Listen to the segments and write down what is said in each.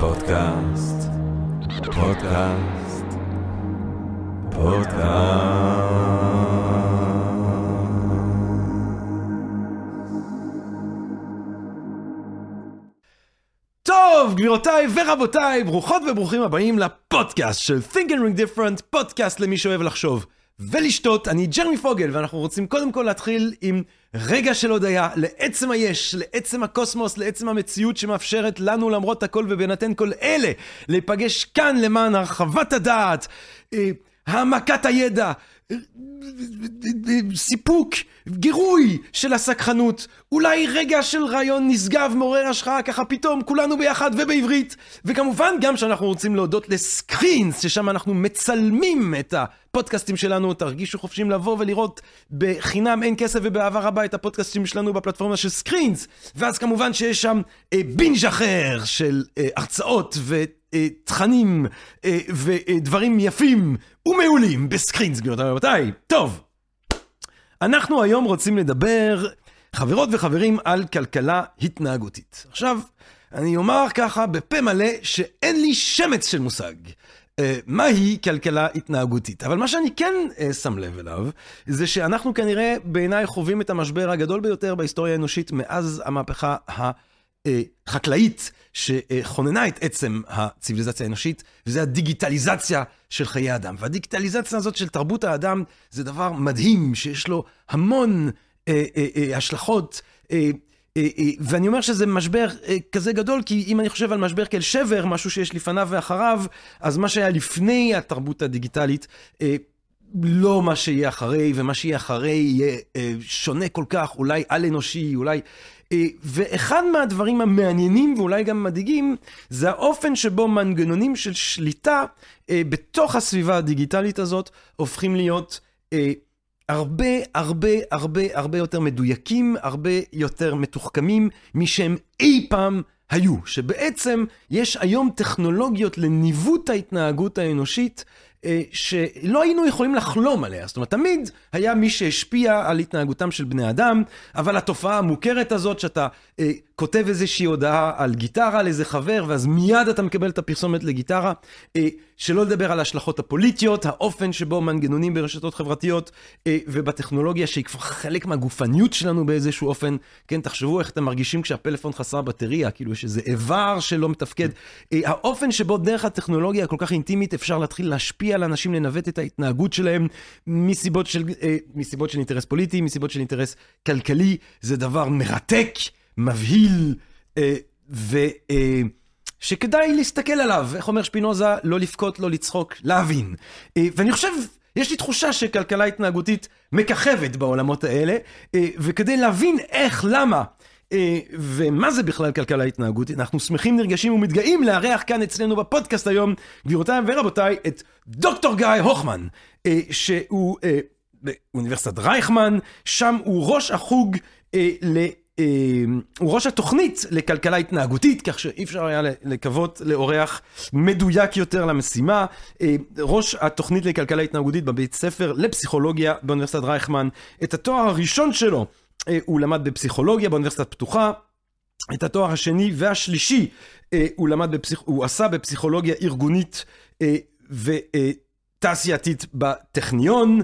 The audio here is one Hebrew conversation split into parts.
פודקאסט, פודקאסט, פודקאסט. טוב, גבירותיי ורבותיי, ברוכות וברוכים הבאים לפודקאסט של Think and Ring Different, פודקאסט למי שאוהב לחשוב ולשתות. אני ג'רמי פוגל, ואנחנו רוצים קודם כל להתחיל עם רגע של הודיה לעצם היש, לעצם הקוסמוס, לעצם המציאות שמאפשרת לנו למרות הכל ובהינתן כל אלה, להיפגש כאן למען הרחבת הדעת, אה, העמקת הידע, אה, סיפוק, גירוי של הסקחנות, אולי רגע של רעיון נשגב, מעורר השחאה, ככה פתאום כולנו ביחד ובעברית. וכמובן גם שאנחנו רוצים להודות לסקרינס, ששם אנחנו מצלמים את הפודקאסטים שלנו, תרגישו חופשיים לבוא ולראות בחינם אין כסף ובאהבה רבה את הפודקאסטים שלנו בפלטפורמה של סקרינס. ואז כמובן שיש שם אה, בינג' אחר של אה, הרצאות ו... תכנים ודברים יפים ומעולים בסקרינס, גבירותיי ורבותיי. טוב, אנחנו היום רוצים לדבר, חברות וחברים, על כלכלה התנהגותית. עכשיו, אני אומר ככה בפה מלא שאין לי שמץ של מושג. Uh, מהי כלכלה התנהגותית. אבל מה שאני כן uh, שם לב אליו, זה שאנחנו כנראה בעיניי חווים את המשבר הגדול ביותר בהיסטוריה האנושית מאז המהפכה החקלאית שכוננה את עצם הציוויליזציה האנושית, וזה הדיגיטליזציה של חיי האדם. והדיגיטליזציה הזאת של תרבות האדם זה דבר מדהים, שיש לו המון אה, אה, אה, השלכות. אה, אה, אה, ואני אומר שזה משבר אה, כזה גדול, כי אם אני חושב על משבר כאל שבר, משהו שיש לפניו ואחריו, אז מה שהיה לפני התרבות הדיגיטלית, אה, לא מה שיהיה אחרי, ומה שיהיה אחרי יהיה אה, שונה כל כך, אולי על-אנושי, אולי... אה, ואחד מהדברים המעניינים ואולי גם מדאיגים, זה האופן שבו מנגנונים של שליטה אה, בתוך הסביבה הדיגיטלית הזאת הופכים להיות אה, הרבה הרבה הרבה הרבה יותר מדויקים, הרבה יותר מתוחכמים משהם אי פעם היו. שבעצם יש היום טכנולוגיות לניווט ההתנהגות האנושית. שלא היינו יכולים לחלום עליה. זאת אומרת, תמיד היה מי שהשפיע על התנהגותם של בני אדם, אבל התופעה המוכרת הזאת שאתה אה, כותב איזושהי הודעה על גיטרה לאיזה חבר, ואז מיד אתה מקבל את הפרסומת לגיטרה, אה, שלא לדבר על ההשלכות הפוליטיות, האופן שבו מנגנונים ברשתות חברתיות אה, ובטכנולוגיה, שהיא כבר חלק מהגופניות שלנו באיזשהו אופן. כן, תחשבו איך אתם מרגישים כשהפלאפון חסר בטריה, כאילו יש איזה איבר שלא מתפקד. אה, האופן שבו דרך הטכנולוגיה הכל כך אינטימית אפשר להתחיל להשפיע על אנשים, לנווט את ההתנהגות שלהם מסיבות של, אה, מסיבות של אינטרס פוליטי, מסיבות של אינטרס כלכלי, זה דבר מרתק. מבהיל, אה, ושכדאי אה, להסתכל עליו. איך אומר שפינוזה? לא לבכות, לא לצחוק, להבין. אה, ואני חושב, יש לי תחושה שכלכלה התנהגותית מככבת בעולמות האלה, אה, וכדי להבין איך, למה, ומה זה בכלל כלכלה התנהגותית, אנחנו שמחים, נרגשים ומתגאים לארח כאן אצלנו בפודקאסט היום, גבירותיי ורבותיי, את דוקטור גיא הוכמן, אה, שהוא אה, באוניברסיטת רייכמן, שם הוא ראש החוג. הוא ראש התוכנית לכלכלה התנהגותית, כך שאי אפשר היה לקוות לאורח מדויק יותר למשימה. ראש התוכנית לכלכלה התנהגותית בבית ספר לפסיכולוגיה באוניברסיטת רייכמן. את התואר הראשון שלו הוא למד בפסיכולוגיה באוניברסיטת פתוחה. את התואר השני והשלישי הוא, למד בפסיכ... הוא עשה בפסיכולוגיה ארגונית ותעשייתית בטכניון.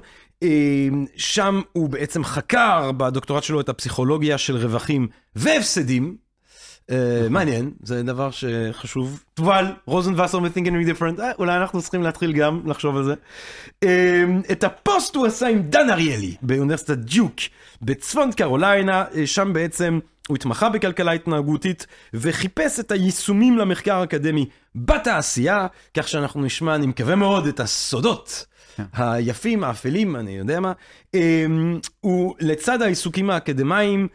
שם הוא בעצם חקר בדוקטורט שלו את הפסיכולוגיה של רווחים והפסדים. מעניין, זה דבר שחשוב. תובל, רוזנבסר ו-Think and Read Different, אולי אנחנו צריכים להתחיל גם לחשוב על זה. את הפוסט הוא עשה עם דן אריאלי באוניברסיטת דיוק בצפון קרוליינה, שם בעצם הוא התמחה בכלכלה התנהגותית וחיפש את היישומים למחקר האקדמי בתעשייה, כך שאנחנו נשמע, אני מקווה מאוד, את הסודות. היפים, האפלים, אני יודע מה, הוא לצד העיסוקים האקדמיים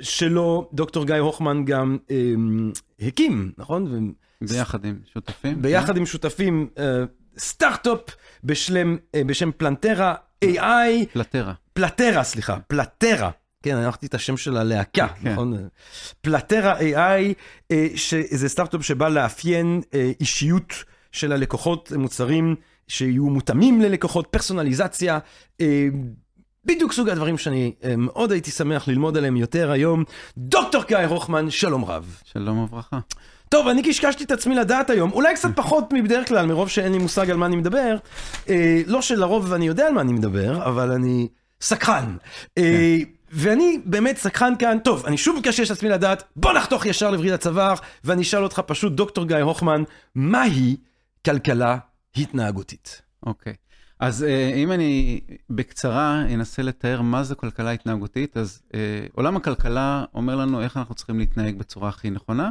שלו, דוקטור גיא הוכמן גם הקים, נכון? ביחד עם שותפים. ביחד עם שותפים, סטארט-אפ בשם פלנטרה AI. פלטרה. פלטרה, סליחה, פלטרה. כן, אני הלכתי את השם של הלהקה, כן. נכון? פלטרה AI, שזה סטארט-אפ שבא לאפיין אישיות של הלקוחות, מוצרים שיהיו מותאמים ללקוחות, פרסונליזציה, בדיוק סוג הדברים שאני מאוד הייתי שמח ללמוד עליהם יותר היום. דוקטור גיא הוכמן, שלום רב. שלום וברכה. טוב, אני קשקשתי את עצמי לדעת היום, אולי קצת פחות מבדרך כלל, מרוב שאין לי מושג על מה אני מדבר. אה, לא שלרוב אני יודע על מה אני מדבר, אבל אני סקרן. אה, ואני באמת סקרן כאן, טוב, אני שוב מקשקש את עצמי לדעת, בוא נחתוך ישר לברית הצוואר, ואני אשאל אותך פשוט, דוקטור גיא הוכמן, מהי כלכלה התנהגותית? אוקיי. אז אה, אם אני בקצרה אנסה לתאר מה זה כלכלה התנהגותית, אז אה, עולם הכלכלה אומר לנו איך אנחנו צריכים להתנהג בצורה הכי נכונה.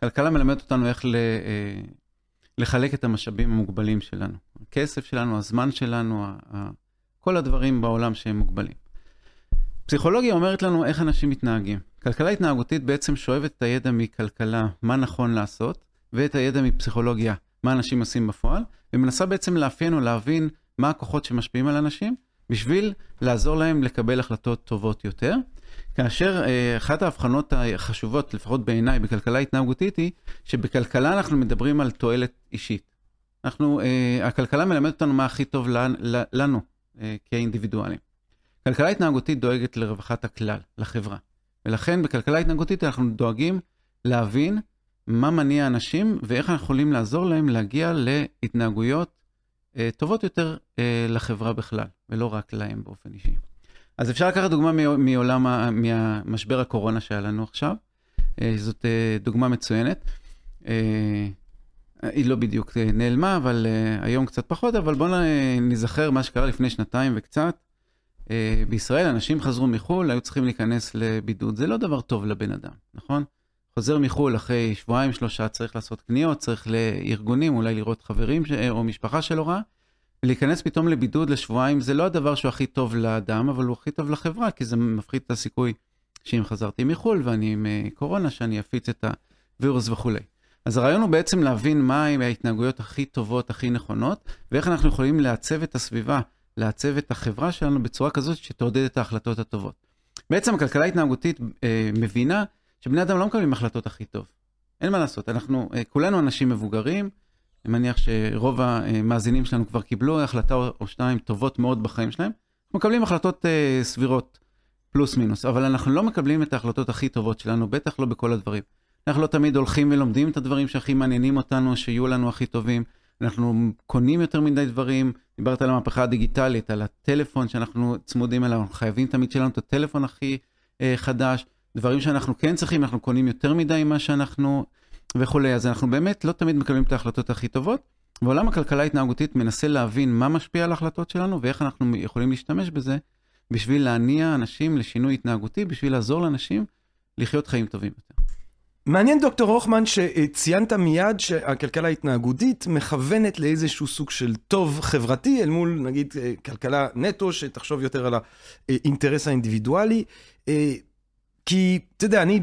כלכלה מלמדת אותנו איך ל, אה, לחלק את המשאבים המוגבלים שלנו. הכסף שלנו, הזמן שלנו, כל הדברים בעולם שהם מוגבלים. פסיכולוגיה אומרת לנו איך אנשים מתנהגים. כלכלה התנהגותית בעצם שואבת את הידע מכלכלה, מה נכון לעשות, ואת הידע מפסיכולוגיה, מה אנשים עושים בפועל, ומנסה בעצם לאפיין או להבין מה הכוחות שמשפיעים על אנשים, בשביל לעזור להם לקבל החלטות טובות יותר. כאשר אה, אחת ההבחנות החשובות, לפחות בעיניי, בכלכלה התנהגותית היא, שבכלכלה אנחנו מדברים על תועלת אישית. אנחנו, אה, הכלכלה מלמדת אותנו מה הכי טוב לנו, אה, כאינדיבידואלים. כלכלה התנהגותית דואגת לרווחת הכלל, לחברה. ולכן בכלכלה התנהגותית אנחנו דואגים להבין מה מניע אנשים ואיך אנחנו יכולים לעזור להם להגיע להתנהגויות טובות יותר אה, לחברה בכלל, ולא רק להם באופן אישי. אז אפשר לקחת דוגמה מעולם, מהמשבר הקורונה שהיה לנו עכשיו. אה, זאת אה, דוגמה מצוינת. אה, היא לא בדיוק אה, נעלמה, אבל אה, היום קצת פחות, אבל בואו נזכר מה שקרה לפני שנתיים וקצת. אה, בישראל אנשים חזרו מחו"ל, היו צריכים להיכנס לבידוד. זה לא דבר טוב לבן אדם, נכון? חוזר מחו"ל אחרי שבועיים, שלושה, צריך לעשות קניות, צריך לארגונים, אולי לראות חברים ש... או משפחה שלו רע. להיכנס פתאום לבידוד לשבועיים זה לא הדבר שהוא הכי טוב לאדם, אבל הוא הכי טוב לחברה, כי זה מפחית את הסיכוי שאם חזרתי מחו"ל ואני עם אה, קורונה, שאני אפיץ את הווירוס וכולי. אז הרעיון הוא בעצם להבין מהן ההתנהגויות הכי טובות, הכי נכונות, ואיך אנחנו יכולים לעצב את הסביבה, לעצב את החברה שלנו בצורה כזאת שתעודד את ההחלטות הטובות. בעצם הכלכלה ההתנהגותית אה, מבינה שבני אדם לא מקבלים החלטות הכי טוב. אין מה לעשות, אנחנו אה, כולנו אנשים מבוגרים, אני מניח שרוב המאזינים שלנו כבר קיבלו החלטה או שתיים טובות מאוד בחיים שלהם. אנחנו מקבלים החלטות uh, סבירות, פלוס מינוס, אבל אנחנו לא מקבלים את ההחלטות הכי טובות שלנו, בטח לא בכל הדברים. אנחנו לא תמיד הולכים ולומדים את הדברים שהכי מעניינים אותנו, שיהיו לנו הכי טובים. אנחנו קונים יותר מדי דברים, דיברת על המהפכה הדיגיטלית, על הטלפון שאנחנו צמודים אליו, אנחנו חייבים תמיד שיהיה לנו את הטלפון הכי uh, חדש. דברים שאנחנו כן צריכים, אנחנו קונים יותר מדי ממה שאנחנו וכולי. אז אנחנו באמת לא תמיד מקבלים את ההחלטות הכי טובות. ועולם הכלכלה ההתנהגותית מנסה להבין מה משפיע על ההחלטות שלנו ואיך אנחנו יכולים להשתמש בזה בשביל להניע אנשים לשינוי התנהגותי, בשביל לעזור לאנשים לחיות חיים טובים יותר. מעניין דוקטור הוכמן שציינת מיד שהכלכלה ההתנהגותית מכוונת לאיזשהו סוג של טוב חברתי אל מול נגיד כלכלה נטו שתחשוב יותר על האינטרס האינדיבידואלי. כי אתה יודע, אני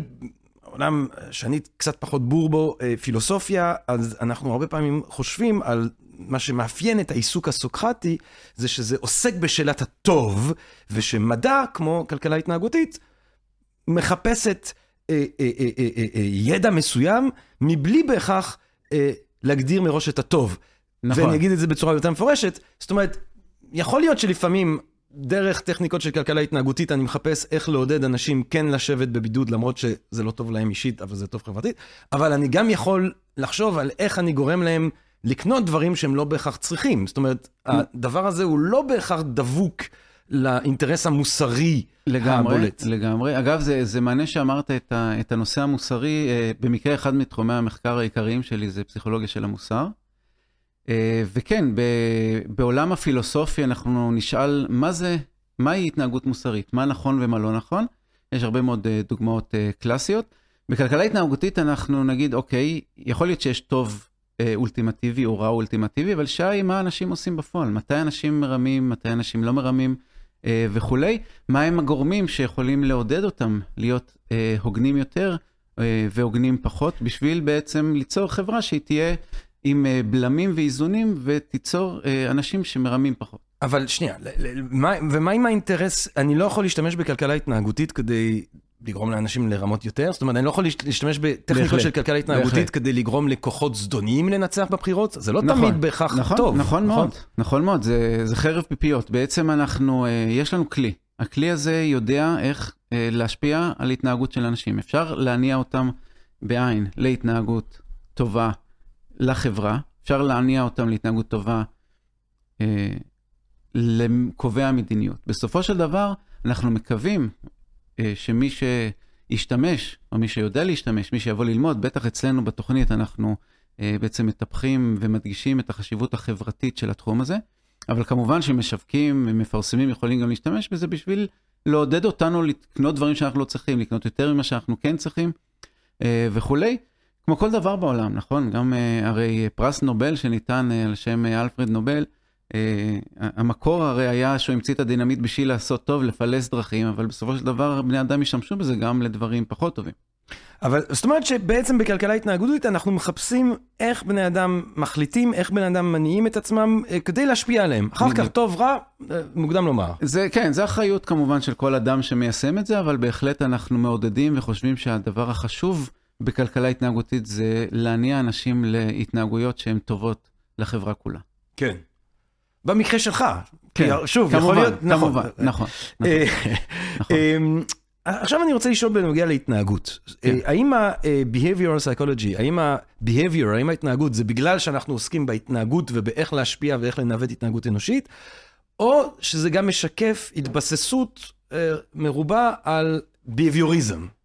עולם שאני קצת פחות בור בו, אה, פילוסופיה, אז אנחנו הרבה פעמים חושבים על מה שמאפיין את העיסוק הסוקרטי, זה שזה עוסק בשאלת הטוב, ושמדע, כמו כלכלה התנהגותית, מחפשת אה, אה, אה, אה, אה, אה, ידע מסוים, מבלי בהכרח אה, להגדיר מראש את הטוב. נכון. ואני אגיד את זה בצורה יותר מפורשת, זאת אומרת, יכול להיות שלפעמים דרך טכניקות של כלכלה התנהגותית, אני מחפש איך לעודד אנשים כן לשבת בבידוד, למרות שזה לא טוב להם אישית, אבל זה טוב חברתית. אבל אני גם יכול לחשוב על איך אני גורם להם לקנות דברים שהם לא בהכרח צריכים. זאת אומרת, הדבר הזה הוא לא בהכרח דבוק לאינטרס המוסרי לגמרי, הבולט. לגמרי. אגב, זה, זה מעניין שאמרת את, ה, את הנושא המוסרי. אה, במקרה אחד מתחומי המחקר העיקריים שלי זה פסיכולוגיה של המוסר. אה, וכן, בעולם הפילוסופי אנחנו נשאל מה זה, מהי התנהגות מוסרית, מה נכון ומה לא נכון. יש הרבה מאוד אה, דוגמאות אה, קלאסיות. בכלכלה התנהגותית אנחנו נגיד, אוקיי, יכול להיות שיש טוב אולטימטיבי או רע אולטימטיבי, אבל שעה היא מה אנשים עושים בפועל, מתי אנשים מרמים, מתי אנשים לא מרמים וכולי, מהם הגורמים שיכולים לעודד אותם להיות הוגנים יותר והוגנים פחות, בשביל בעצם ליצור חברה שהיא תהיה עם אה, בלמים ואיזונים ותיצור אה, אנשים שמרמים פחות. אבל שנייה, ומה עם האינטרס, אני לא יכול להשתמש בכלכלה התנהגותית כדי לגרום לאנשים לרמות יותר? זאת אומרת, אני לא יכול להשתמש בטכניקות של כלכלה התנהגותית כדי לגרום לכוחות זדוניים לנצח בבחירות? זה לא נכון, תמיד בהכרח נכון, טוב. נכון, נכון מאוד, נכון מאוד, זה, זה חרב פיפיות. בעצם אנחנו, אה, יש לנו כלי. הכלי הזה יודע איך להשפיע על התנהגות של אנשים. אפשר להניע אותם בעין להתנהגות טובה לחברה, אפשר להניע אותם להתנהגות טובה אה, לקובע המדיניות. בסופו של דבר, אנחנו מקווים אה, שמי שישתמש, או מי שיודע להשתמש, מי שיבוא ללמוד, בטח אצלנו בתוכנית אנחנו אה, בעצם מטפחים ומדגישים את החשיבות החברתית של התחום הזה, אבל כמובן שמשווקים ומפרסמים יכולים גם להשתמש בזה בשביל לעודד אותנו לקנות דברים שאנחנו לא צריכים, לקנות יותר ממה שאנחנו כן צריכים אה, וכולי. כמו כל דבר בעולם, נכון? גם uh, הרי פרס נובל שניתן uh, על שם uh, אלפרד נובל, uh, המקור הרי היה שהוא המציא את הדינמיט בשביל לעשות טוב, לפלס דרכים, אבל בסופו של דבר בני אדם ישתמשו בזה גם לדברים פחות טובים. אבל זאת אומרת שבעצם בכלכלה התנהגותית אנחנו מחפשים איך בני אדם מחליטים, איך בני אדם מניעים את עצמם כדי להשפיע עליהם. אחר כך טוב, רע, מוקדם לומר. זה כן, זה אחריות כמובן של כל אדם שמיישם את זה, אבל בהחלט אנחנו מעודדים וחושבים שהדבר החשוב בכלכלה התנהגותית זה להניע אנשים להתנהגויות שהן טובות לחברה כולה. כן. במקרה שלך. כן, שוב, כמובן, יכול להיות, נכון. כמובן, נכון. אה, נכון. אמ, עכשיו אני רוצה לשאול בנוגע להתנהגות. כן. אה, האם ה-behavioral psychology, האם ה-behavior, האם ההתנהגות זה בגלל שאנחנו עוסקים בהתנהגות ובאיך להשפיע ואיך לנווט התנהגות אנושית, או שזה גם משקף התבססות אה, מרובה על behaviorism?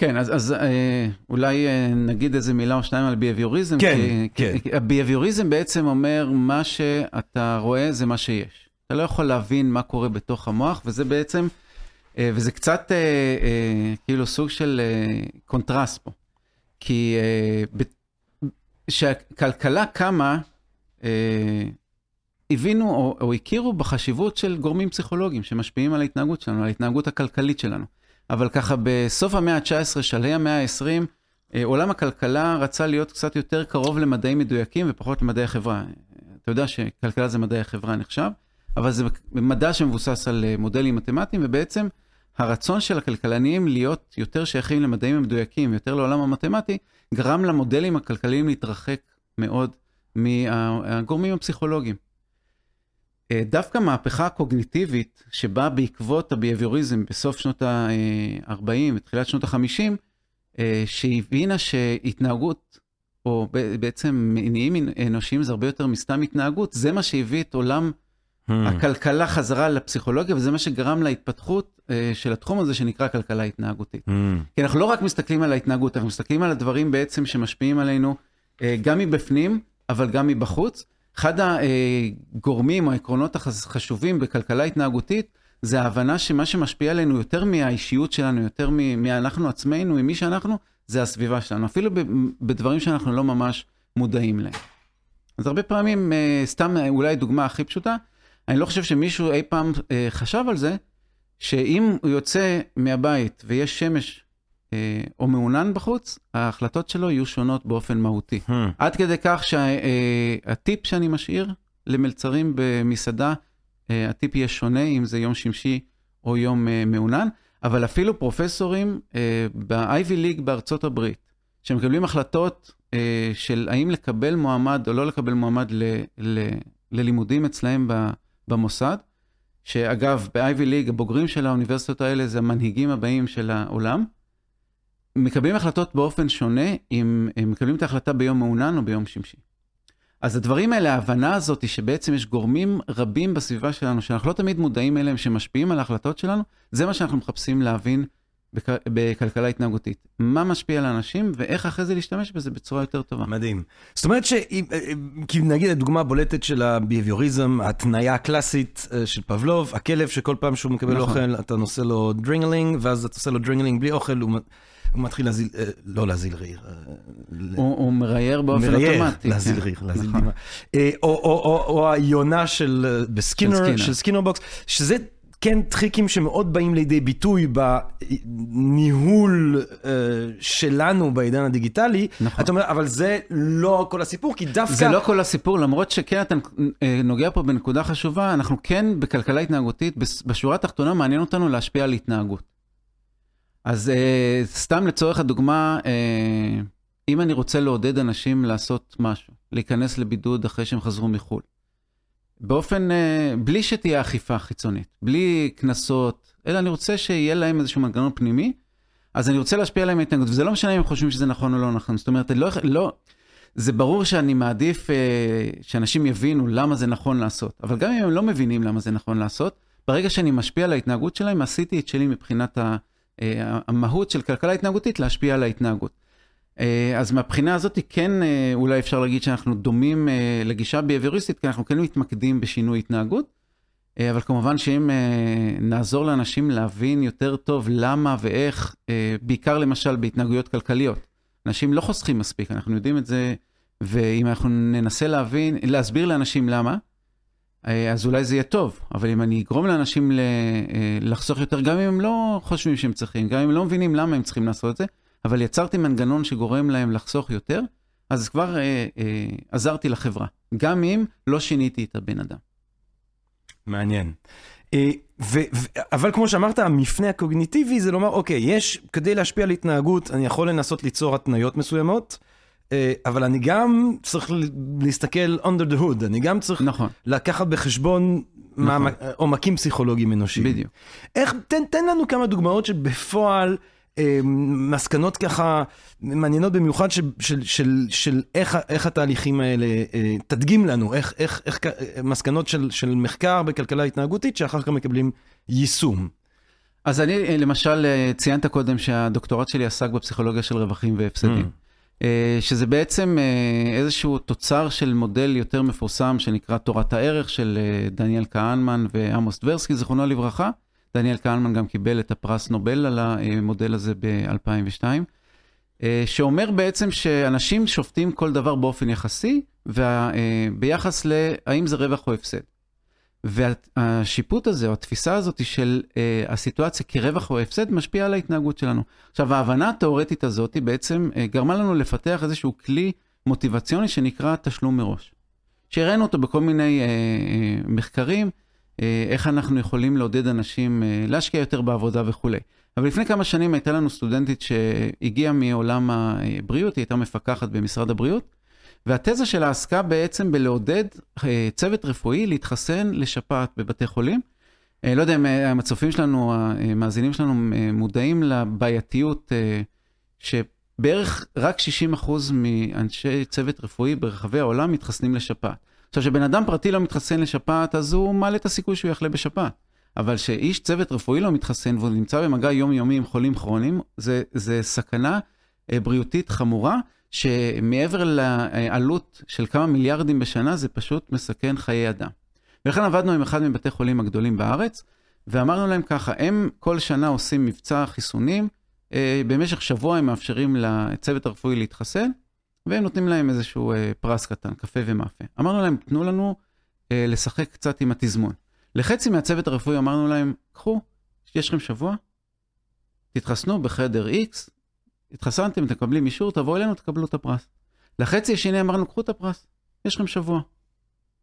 כן, אז, אז אה, אולי אה, נגיד איזה מילה או שניים על ביאביוריזם. כן, כי, כן. כי הביאביוריזם בעצם אומר, מה שאתה רואה זה מה שיש. אתה לא יכול להבין מה קורה בתוך המוח, וזה בעצם, אה, וזה קצת אה, אה, כאילו סוג של אה, קונטרסט פה. כי אה, כשהכלכלה קמה, אה, הבינו או, או הכירו בחשיבות של גורמים פסיכולוגיים שמשפיעים על ההתנהגות שלנו, על ההתנהגות הכלכלית שלנו. אבל ככה בסוף המאה ה-19, שלהי המאה ה-20, אה, עולם הכלכלה רצה להיות קצת יותר קרוב למדעים מדויקים ופחות למדעי החברה. אתה יודע שכלכלה זה מדעי החברה נחשב, אבל זה מדע שמבוסס על אה, מודלים מתמטיים, ובעצם הרצון של הכלכלנים להיות יותר שייכים למדעים המדויקים, יותר לעולם המתמטי, גרם למודלים הכלכליים להתרחק מאוד מהגורמים הפסיכולוגיים. אה, דווקא מהפכה הקוגניטיבית שבאה בעקבות הביאביוריזם בסוף שנות ה-40 ותחילת שנות ה-50, שהבינה שהתנהגות, או בעצם מניעים אנושיים זה הרבה יותר מסתם התנהגות, זה מה שהביא את עולם Hmm. הכלכלה חזרה לפסיכולוגיה, וזה מה שגרם להתפתחות אה, של התחום הזה שנקרא כלכלה התנהגותית. Hmm. כי אנחנו לא רק מסתכלים על ההתנהגות, אנחנו מסתכלים על הדברים בעצם שמשפיעים עלינו אה, גם מבפנים, אבל גם מבחוץ. אחד הגורמים או העקרונות החשובים בכלכלה התנהגותית, זה ההבנה שמה שמשפיע עלינו יותר מהאישיות שלנו, יותר מאנחנו עצמנו, ממי שאנחנו, זה הסביבה שלנו, אפילו בדברים שאנחנו לא ממש מודעים להם. אז הרבה פעמים, אה, סתם אולי דוגמה הכי פשוטה, אני לא חושב שמישהו אי פעם אה, חשב על זה, שאם הוא יוצא מהבית ויש שמש אה, או מעונן בחוץ, ההחלטות שלו יהיו שונות באופן מהותי. Hmm. עד כדי כך שהטיפ שאני משאיר למלצרים במסעדה, אה, הטיפ יהיה שונה אם זה יום שמשי או יום אה, מעונן, אבל אפילו פרופסורים אה, ב-Ivy League בארצות הברית, שמקבלים החלטות אה, של האם לקבל מועמד או לא לקבל מועמד ל, ל, ללימודים אצלהם במוסד, שאגב, ב-Ivy League, הבוגרים של האוניברסיטות האלה זה המנהיגים הבאים של העולם, מקבלים החלטות באופן שונה אם הם מקבלים את ההחלטה ביום מעונן או ביום שמשי. אז הדברים האלה, ההבנה הזאת היא שבעצם יש גורמים רבים בסביבה שלנו, שאנחנו לא תמיד מודעים אליהם, שמשפיעים על ההחלטות שלנו, זה מה שאנחנו מחפשים להבין בכ... בכלכלה התנהגותית. מה משפיע על האנשים ואיך אחרי זה להשתמש בזה בצורה יותר טובה. מדהים. זאת אומרת ש... כי נגיד הדוגמה הבולטת של הביהביוריזם, ההתניה הקלאסית אה, של פבלוב, הכלב שכל פעם שהוא מקבל נכון. אוכל, אתה עושה לו דרינגלינג, ואז אתה עושה לו דרינגלינג בלי אוכל, הוא, הוא מתחיל להזיל, אה, לא להזיל ריר. אה, הוא, מראייר באופן מרייר, אוטומטי. להזיל כן. ריר, להזיל. דמעה. אה, או- היונה של בסקינר, של סקינר. box, שזה כן טריקים שמאוד באים לידי ביטוי בניהול שלנו בעידן הדיגיטלי. נכון. אתה אומר, אבל זה לא כל הסיפור, כי דווקא... זה לא כל הסיפור, למרות שכן אתה נוגע פה בנקודה חשובה, אנחנו כן בכלכלה התנהגותית, בשורה התחתונה מעניין אותנו להשפיע על התנהגות. אז אה, סתם לצורך הדוגמה, אה, אם אני רוצה לעודד אנשים לעשות משהו, להיכנס לבידוד אחרי שהם חזרו מחו"ל, באופן, אה, בלי שתהיה אכיפה חיצונית, בלי קנסות, אלא אני רוצה שיהיה להם איזשהו מנגנון פנימי, אז אני רוצה להשפיע עליהם ההתנהגות, וזה לא משנה אם הם חושבים שזה נכון או לא נכון. זאת אומרת, לא, לא, זה ברור שאני מעדיף אה, שאנשים יבינו למה זה נכון לעשות, אבל גם אם הם לא מבינים למה זה נכון לעשות, ברגע שאני משפיע על ההתנהגות שלהם, עשיתי את שלי מבחינת ה, המהות של כלכלה התנהגותית, להשפיע על ההתנהגות. אה, אז מהבחינה הזאת כן אה, אולי אפשר להגיד שאנחנו דומים אה, לגישה ביאביוריסטית, כי אנחנו כן מתמקדים בשינוי התנהגות, אה, אבל כמובן שאם אה, נעזור לאנשים להבין יותר טוב למה ואיך, אה, בעיקר למשל בהתנהגויות כלכליות. אנשים לא חוסכים מספיק, אנחנו יודעים את זה, ואם אנחנו ננסה להבין, להסביר לאנשים למה, אז אולי זה יהיה טוב, אבל אם אני אגרום לאנשים לחסוך יותר, גם אם הם לא חושבים שהם צריכים, גם אם הם לא מבינים למה הם צריכים לעשות את זה, אבל יצרתי מנגנון שגורם להם לחסוך יותר, אז כבר אה, אה, עזרתי לחברה, גם אם לא שיניתי את הבן אדם. מעניין. אה, ו, ו, אבל כמו שאמרת, המפנה הקוגניטיבי זה לומר, אוקיי, יש, כדי להשפיע על התנהגות, אני יכול לנסות ליצור התניות מסוימות, אה, אבל אני גם צריך להסתכל under the hood, אני גם צריך נכון. לקחת בחשבון נכון. עומקים פסיכולוגיים אנושיים. בדיוק. איך, תן, תן לנו כמה דוגמאות שבפועל... אה, מסקנות ככה מעניינות במיוחד של, של, של, של איך, איך התהליכים האלה, אה, תדגים לנו, איך, איך, איך מסקנות של, של מחקר בכלכלה התנהגותית שאחר כך מקבלים יישום. אז אני אה, למשל ציינת קודם שהדוקטורט שלי עסק בפסיכולוגיה של רווחים והפסדים. Mm. שזה בעצם איזשהו תוצר של מודל יותר מפורסם שנקרא תורת הערך של דניאל כהנמן ועמוס טברסקי, זיכרונו לברכה. דניאל קלמן גם קיבל את הפרס נובל על המודל הזה ב-2002, אה, שאומר בעצם שאנשים שופטים כל דבר באופן יחסי, וביחס להאם זה רווח או הפסד. והשיפוט הזה, או התפיסה הזאת של uh, הסיטואציה כרווח או הפסד, משפיעה על ההתנהגות שלנו. עכשיו, ההבנה התיאורטית הזאת בעצם uh, גרמה לנו לפתח איזשהו כלי מוטיבציוני שנקרא תשלום מראש. שהראינו אותו בכל מיני uh, uh, מחקרים, אה, איך אנחנו יכולים לעודד אנשים אה, להשקיע יותר בעבודה וכולי. אבל לפני כמה שנים הייתה לנו סטודנטית שהגיעה מעולם הבריאות, היא הייתה מפקחת במשרד הבריאות, והתזה שלה עסקה בעצם בלעודד אה, צוות רפואי להתחסן לשפעת בבתי חולים. לא יודע אם הצופים שלנו, המאזינים שלנו מודעים לבעייתיות שבערך רק 60% מאנשי צוות רפואי ברחבי העולם מתחסנים לשפעת. עכשיו, כשבן אדם פרטי לא מתחסן לשפעת, אז הוא מעלה את הסיכוי שהוא יחלה בשפעת. אבל שאיש צוות רפואי לא מתחסן והוא נמצא במגע יומיומי עם חולים כרוניים, זה, זה סכנה אה, בריאותית חמורה, שמעבר לעלות של כמה מיליארדים בשנה, זה פשוט מסכן חיי אדם. ולכן עבדנו עם אחד מבתי חולים הגדולים בארץ, ואמרנו להם ככה, הם כל שנה עושים מבצע חיסונים, אה, במשך שבוע הם מאפשרים לצוות הרפואי להתחסן, והם נותנים להם איזשהו אה, פרס קטן, קפה ומאפה. אמרנו להם, תנו לנו אה, לשחק קצת עם התזמון. לחצי מהצוות הרפואי אמרנו להם, קחו, יש לכם שבוע, תתחסנו בחדר X, התחסנתם, אתם מקבלים אישור, תבואו אלינו, תקבלו את הפרס. לחצי השני אמרנו, קחו את הפרס, יש לכם שבוע.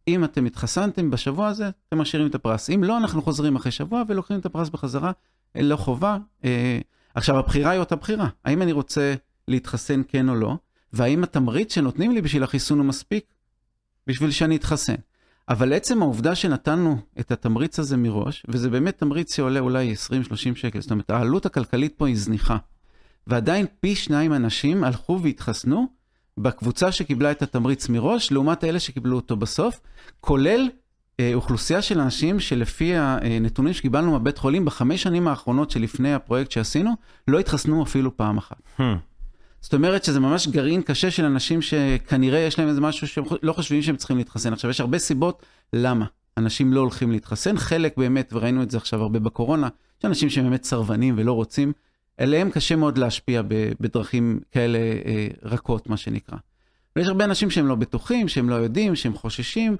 אם אתם התחסנתם בשבוע הזה, אתם משאירים את הפרס. אם לא, אנחנו חוזרים אחרי שבוע ולוקחים את הפרס בחזרה, אה, לא חובה. אה, עכשיו, הבחירה היא אותה בחירה. האם אני רוצה להתחסן כן או לא? והאם התמריץ שנותנים לי בשביל החיסון הוא מספיק בשביל שאני אתחסן. אבל עצם העובדה שנתנו את התמריץ הזה מראש, וזה באמת תמריץ שעולה אולי 20-30 שקל, זאת אומרת, העלות הכלכלית פה היא זניחה. ועדיין פי שניים אנשים הלכו והתחסנו בקבוצה שקיבלה את התמריץ מראש, לעומת אלה שקיבלו אותו בסוף, כולל אה, אוכלוסייה של אנשים שלפי הנתונים שקיבלנו מהבית חולים בחמש שנים האחרונות שלפני הפרויקט שעשינו, לא התחסנו אפילו פעם אחת. Hmm. זאת אומרת שזה ממש גרעין קשה של אנשים שכנראה יש להם איזה משהו שהם לא חושבים שהם צריכים להתחסן. עכשיו, יש הרבה סיבות למה אנשים לא הולכים להתחסן. חלק באמת, וראינו את זה עכשיו הרבה בקורונה, יש אנשים שהם באמת סרבנים ולא רוצים, אליהם קשה מאוד להשפיע בדרכים כאלה אה, רכות, מה שנקרא. ויש הרבה אנשים שהם לא בטוחים, שהם לא יודעים, שהם חוששים,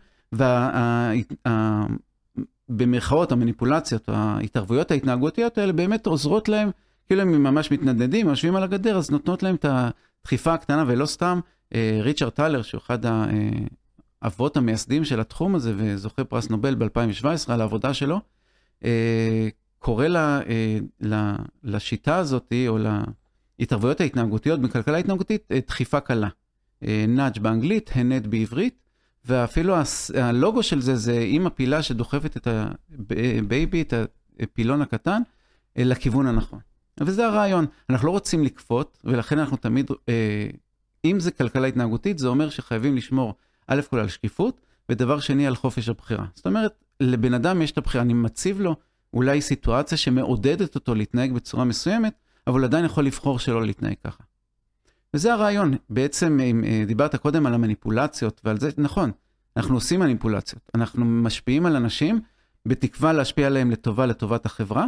ובמירכאות המניפולציות, ההתערבויות ההתנהגותיות האלה באמת עוזרות להם כאילו הם ממש מתנדנדים, יושבים על הגדר, אז נותנות להם את הדחיפה הקטנה, ולא סתם, אה, ריצ'רד טלר, שהוא אחד האבות המייסדים של התחום הזה, וזוכה פרס נובל ב-2017 על העבודה שלו, אה, קורא לה, אה, לה, לשיטה הזאת, או להתערבויות ההתנהגותיות בכלכלה התנהגותית, דחיפה קלה. nudge באנגלית, הנד בעברית, ואפילו הלוגו של זה, זה אימא פילה שדוחפת את ה baby, את הפילון הקטן, לכיוון הנכון. וזה הרעיון. אנחנו לא רוצים לכפות, ולכן אנחנו תמיד, אה, אם זה כלכלה התנהגותית, זה אומר שחייבים לשמור, א' כל על שקיפות, ודבר שני על חופש הבחירה. זאת אומרת, לבן אדם יש את הבחירה, אני מציב לו אולי סיטואציה שמעודדת אותו להתנהג בצורה מסוימת, אבל עדיין יכול לבחור שלא להתנהג ככה. וזה הרעיון. בעצם, אם אה, דיברת קודם על המניפולציות ועל זה, נכון, אנחנו עושים מניפולציות. אנחנו משפיעים על אנשים בתקווה להשפיע עליהם לטובה, לטובת החברה,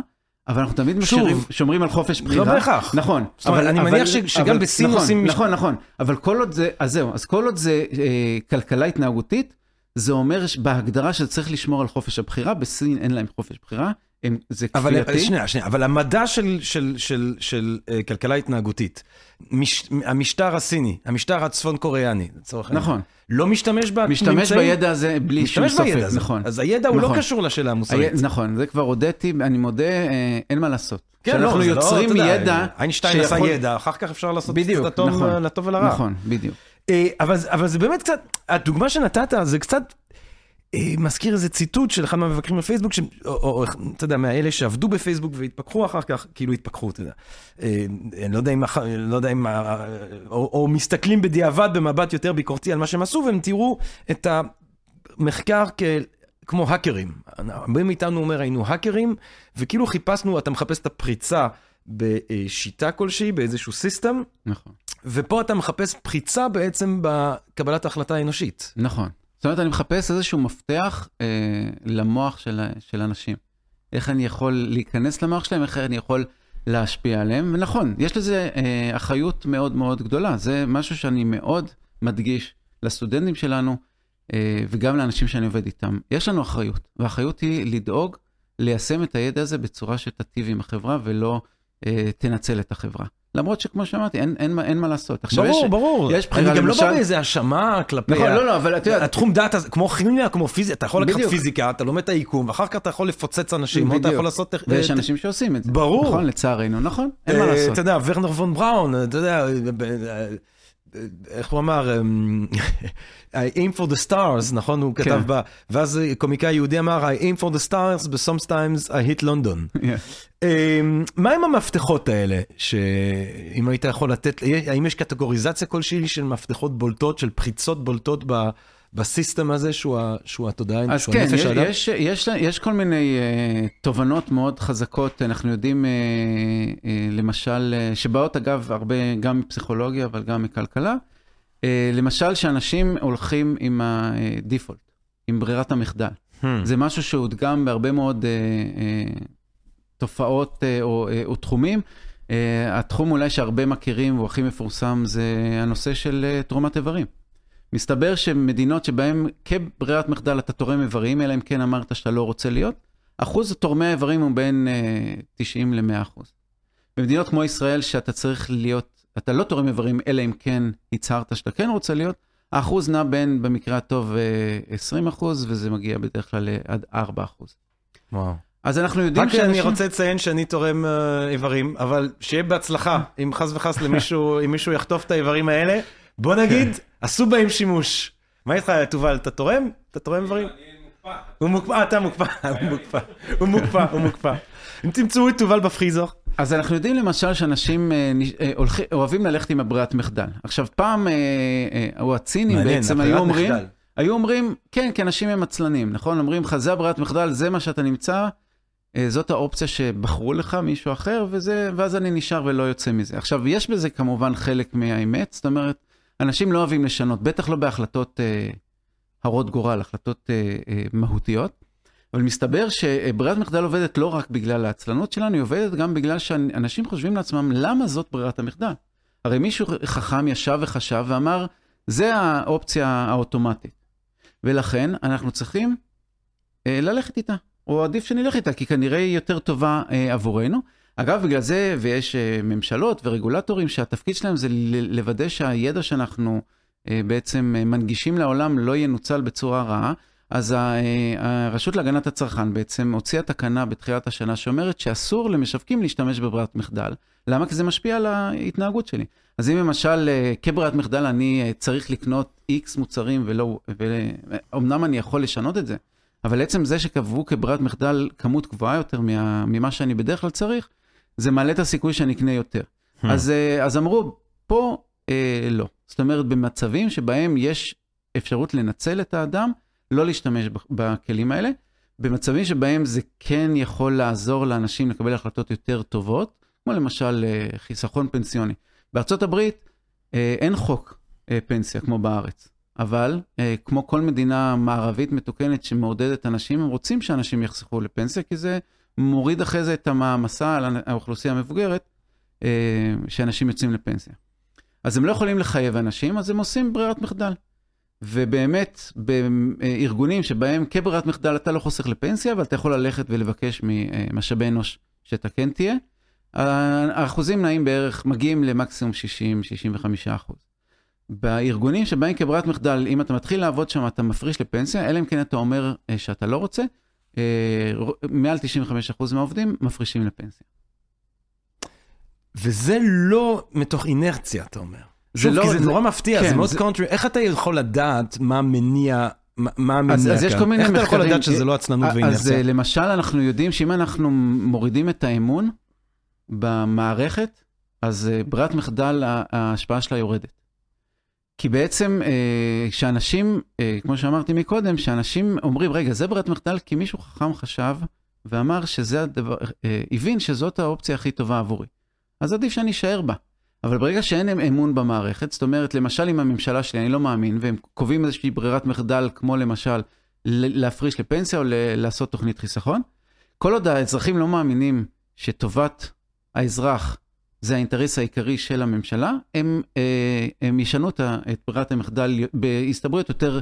אבל אנחנו תמיד משאירים, שומרים על חופש בחירה. לא בהכרח. נכון. זאת אומרת, אני מניח ש- שגם אבל- בסין נכון, עושים נכון, נכון. אבל כל עוד זה, אז זהו, אז כל עוד זה אה, כלכלה התנהגותית, זה אומר בהגדרה שצריך לשמור על חופש הבחירה, בסין אין להם חופש בחירה, זה אבל אה, כפייתי. שנייה, שנייה, אבל המדע של, של, של, של uh, כלכלה התנהגותית, מש, המשטר הסיני, המשטר הצפון קוריאני, לצורך העניין, נכון. לא משתמש בה, משתמש בידע הזה בלי שום משתמש ספק, בידע הזה. נכון. אז הידע הוא לא נכון. קשור לשאלה המוסרית. היה- נכון, זה כבר הודיתי, אני מודה, אה, אין מה לעשות. כן, לא, זה יוצרים אתה יודע, ידע איינשטיין עשה שיכול- ידע, אחר כך אפשר לעשות בדיוק, את הטוב, נכון. לטוב ולרע. נכון, בדיוק. אה, אבל, אבל זה באמת קצת, הדוגמה שנתת זה קצת אה, מזכיר איזה ציטוט של אחד מהמבקרים בפייסבוק, ש, או, או אתה יודע, מאלה שעבדו בפייסבוק והתפכחו אחר כך, כאילו התפכחו, אתה יודע. אה, אני לא יודע אם, לא יודע אם, או, או מסתכלים בדיעבד במבט יותר ביקורתי על מה שהם עשו, והם תראו את המחקר כ... כמו האקרים. הרבה מאיתנו אומר היינו האקרים, וכאילו חיפשנו, אתה מחפש את הפריצה בשיטה כלשהי, באיזשהו סיסטם, נכון. ופה אתה מחפש פריצה בעצם בקבלת ההחלטה האנושית. נכון. זאת אומרת, אני מחפש איזשהו מפתח אה, למוח של, של אנשים. איך אני יכול להיכנס למוח שלהם, איך אני יכול להשפיע עליהם. ונכון, יש לזה אה, אחריות מאוד מאוד גדולה. זה משהו שאני מאוד מדגיש לסטודנטים שלנו, אה, וגם לאנשים שאני עובד איתם. יש לנו אחריות, והאחריות היא לדאוג ליישם את הידע הזה בצורה שתטיב עם החברה ולא אה, תנצל את החברה. למרות שכמו שאמרתי, אין, אין, מה- אין מה לעשות. עכשיו, ברור, יש, ברור. יש בחירה, אני גם לא למשל- בא באיזה האשמה כלפי... נכון, ה- לא, לא, אבל אתה יודע, התחום דעת הזה, כמו כימיה, כמו פיזיקה, אתה יכול לקחת. פיזיקה, אתה לומד את היקום, ואחר כך אתה יכול לפוצץ אנשים, או אתה. יכול לעשות... ויש אה, אנשים שעושים את זה. ברור. נכון, לצערנו, נכון, אין מה אה, לעשות. אתה יודע, ורנר פון בראון, אתה יודע, אה, אה, אה, איך הוא אמר, אמ, I aim for the stars, נכון? הוא כתב כן. ב... ואז קומיקאי יהודי אמר, I aim for the stars, but sometimes I hit London. אמ, מה עם המפתחות האלה, שאם היית יכול לתת, האם יש קטגוריזציה כלשהי של מפתחות בולטות, של פריצות בולטות ב- בסיסטם הזה, שהוא ה- שהוא התודעה, אז שהוא כן, הנפש יש, האדם? יש, יש, יש כל מיני uh, תובנות מאוד חזקות, אנחנו יודעים, uh, uh, למשל, uh, שבאות אגב הרבה גם מפסיכולוגיה, אבל גם מכלכלה, uh, למשל שאנשים הולכים עם הדיפולט, עם ברירת המחדל. Hmm. זה משהו שהודגם בהרבה מאוד uh, uh, תופעות uh, או, uh, או תחומים. Uh, התחום אולי שהרבה מכירים והוא הכי מפורסם זה הנושא של uh, תרומת איברים. מסתבר שמדינות שבהן כברירת מחדל אתה תורם איברים, אלא אם כן אמרת שאתה לא רוצה להיות, אחוז תורמי האיברים הוא בין uh, 90 ל-100 אחוז. במדינות כמו ישראל, שאתה צריך להיות, אתה לא תורם איברים, אלא אם כן הצהרת שאתה כן רוצה להיות, האחוז נע בין, במקרה הטוב, uh, 20 אחוז, וזה מגיע בדרך כלל עד 4 אחוז. וואו. אז אנחנו יודעים רק אני רוצה לציין שאני תורם אה, איברים, אבל שיהיה בהצלחה, אם חס וחס למישהו, אם מישהו יחטוף את האיברים האלה, בוא נגיד, עשו בהם שימוש. מה איתך, תובל, אתה תורם? אתה תורם איברים? הוא מוקפא, אה, אתה מוקפא, הוא מוקפא, הוא מוקפא, הוא מוקפא. אם תמצאו את תובל בפריזר, אז אנחנו יודעים למשל שאנשים אה, אה, אוהבים ללכת עם הברירת מחדל. עכשיו, פעם, או הצינים בעצם היו אומרים. היו אומרים, כן, כי אנשים הם עצלנים, נכון? אומרים לך, זה הברירת מחדל, זה מה שאתה נמצא, זאת האופציה שבחרו לך מישהו אחר, וזה, ואז אני נשאר ולא יוצא מזה. עכשיו, יש בזה כמובן חלק מהאמת, זאת אומרת, אנשים לא אוהבים לשנות, בטח לא בהחלטות אה, הרות גורל, החלטות אה, אה, מהותיות. אבל מסתבר שברירת מחדל עובדת לא רק בגלל העצלנות שלנו, היא עובדת גם בגלל שאנשים חושבים לעצמם, למה זאת ברירת המחדל? הרי מישהו חכם ישב וחשב ואמר, זה האופציה האוטומטית. ולכן אנחנו צריכים אה, ללכת איתה, או עדיף שנלך איתה, כי כנראה היא יותר טובה אה, עבורנו. אגב, בגלל זה, ויש אה, ממשלות ורגולטורים שהתפקיד שלהם זה לוודא שהידע שאנחנו אה, בעצם אה, מנגישים לעולם לא ינוצל בצורה רעה. אז הרשות להגנת הצרכן בעצם הוציאה תקנה בתחילת השנה שאומרת שאסור למשווקים להשתמש בברירת מחדל. למה? כי זה משפיע על ההתנהגות שלי. אז אם למשל כברירת מחדל אני צריך לקנות איקס מוצרים ולא, ואומנם אני יכול לשנות את זה, אבל עצם זה שקבעו כברירת מחדל כמות גבוהה יותר מה, ממה שאני בדרך כלל צריך, זה מעלה את הסיכוי שאני אקנה יותר. Hmm. אז, אה, אז אמרו, פה אה, לא. זאת אומרת, במצבים שבהם יש אפשרות לנצל את האדם, לא להשתמש בכלים האלה. במצבים שבהם זה כן יכול לעזור לאנשים לקבל החלטות יותר טובות, כמו למשל אה, חיסכון פנסיוני. בארצות הברית אה, אין חוק אה, פנסיה כמו בארץ, אבל אה, כמו כל מדינה מערבית מתוקנת שמעודדת אנשים, הם רוצים שאנשים יחסכו לפנסיה, כי זה מוריד אחרי זה את המעמסה על האוכלוסייה המבוגרת, אה, שאנשים יוצאים לפנסיה. אז הם לא יכולים לחייב אנשים, אז הם עושים ברירת מחדל. ובאמת, בארגונים שבהם כברירת מחדל אתה לא חוסך לפנסיה, אבל אתה יכול ללכת ולבקש ממשאבי אנוש שאתה כן תהיה, האחוזים נעים בערך, מגיעים למקסימום 60-65 אחוז. בארגונים שבהם כברירת מחדל, אם אתה מתחיל לעבוד שם, אתה מפריש לפנסיה, אלא אם כן אתה אומר אה, שאתה לא רוצה, אה, מעל 95 אחוז מהעובדים מפרישים לפנסיה. וזה לא מתוך אינרציה, אתה אומר. זה שוב, לא- כי זה זה- נורא מפתיע, זה כן, מאוד זה- קונטרי. איך אתה יכול לדעת מה מניע, מה המניע אז, כאן? אז יש כל מיני איך אתה יכול מחקרים- לדעת שזה לא עצלנות אז ואינרציה? אה, למשל, אנחנו יודעים שאם אנחנו מורידים את האמון במערכת, אז אה, ברירת מחדל, ההשפעה שלה יורדת. כי בעצם, אה, כשאנשים, אה, כמו שאמרתי מקודם, שאנשים אומרים, רגע, זה ברירת מחדל כי מישהו חכם חשב ואמר שזה הדבר, אה, הבין שזאת האופציה הכי טובה עבורי. אז עדיף שאני אשאר בה. אבל ברגע שאין אמון במערכת, זאת אומרת, למשל עם הממשלה שלי, אני לא מאמין, והם קובעים איזושהי ברירת מחדל, כמו למשל להפריש לפנסיה או לעשות תוכנית חיסכון, כל עוד האזרחים לא מאמינים שטובת האזרח זה האינטרס העיקרי של הממשלה, הם, אה, הם ישנו את ברירת המחדל בהסתברויות יותר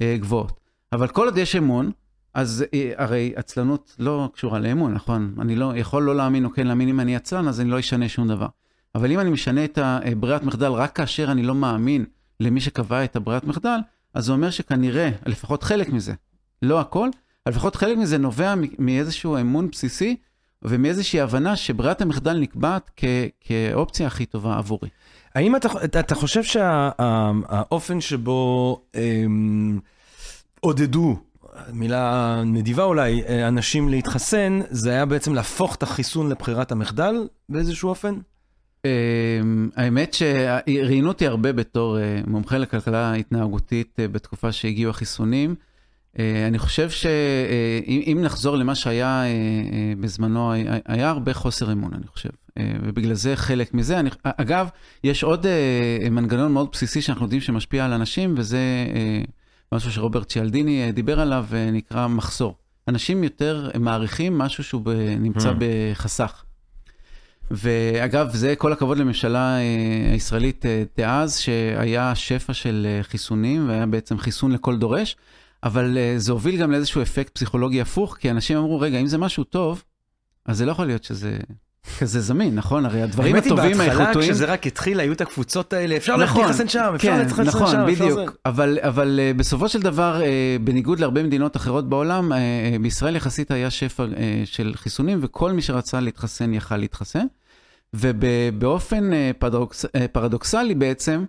אה, גבוהות. אבל כל עוד יש אמון, אז אה, הרי עצלנות לא קשורה לאמון, נכון? אני לא יכול לא להאמין או כן להאמין אם אני עצלן, אז אני לא אשנה שום דבר. אבל אם אני משנה את הברירת מחדל רק כאשר אני לא מאמין למי שקבע את הברירת מחדל, אז זה אומר שכנראה, לפחות חלק מזה, לא הכל, לפחות חלק מזה נובע מאיזשהו אמון בסיסי ומאיזושהי הבנה שברירת המחדל נקבעת כ- כאופציה הכי טובה עבורי. האם אתה, אתה, חושב שהאופן שבו אמ, עודדו, מילה נדיבה אולי, אנשים להתחסן, זה היה בעצם להפוך את החיסון לבחירת המחדל באיזשהו אופן? אמ, האמת שראיינו אותי הרבה בתור אה, מומחה לכלכלה התנהגותית אה, בתקופה שהגיעו החיסונים. אה, אני חושב שאם נחזור למה שהיה אה, אה, בזמנו, היה- הרבה חוסר אמון, אני חושב. אה, ובגלל זה חלק מזה. אני, אגב, יש עוד אה, מנגנון מאוד בסיסי שאנחנו יודעים שמשפיע על אנשים, וזה אה, משהו שרוברט צ'יאלדיני אה, דיבר עליו, אה, נקרא מחסור. אנשים יותר מעריכים משהו שהוא נמצא Hmm. בחסך. ואגב, זה כל הכבוד לממשלה אה, הישראלית אה, דאז, שהיה שפע של אה, חיסונים, והיה בעצם חיסון לכל דורש, אבל אה, זה הוביל גם לאיזשהו אפקט פסיכולוגי הפוך, כי אנשים אמרו, רגע, אם זה משהו טוב, אז זה לא יכול להיות שזה כזה זמין, נכון? הרי הדברים האמת היא, הטובים, בהתחלה, האיכותיים... כשזה רק התחיל, היו את הקבוצות האלה, אפשר ללכת נכון, להתחסן שם, אפשר כן, להתחסן נכון, שם, אפשר בדיוק. זה. אבל, אבל אה, בסופו של דבר, אה, בניגוד להרבה מדינות אחרות בעולם, אה, אה, בישראל יחסית היה שפע אה, של חיסונים, וכל מי שרצה להתחסן יכל להתחסן. ובאופן אה, פרדוקס, אה, פרדוקסלי בעצם,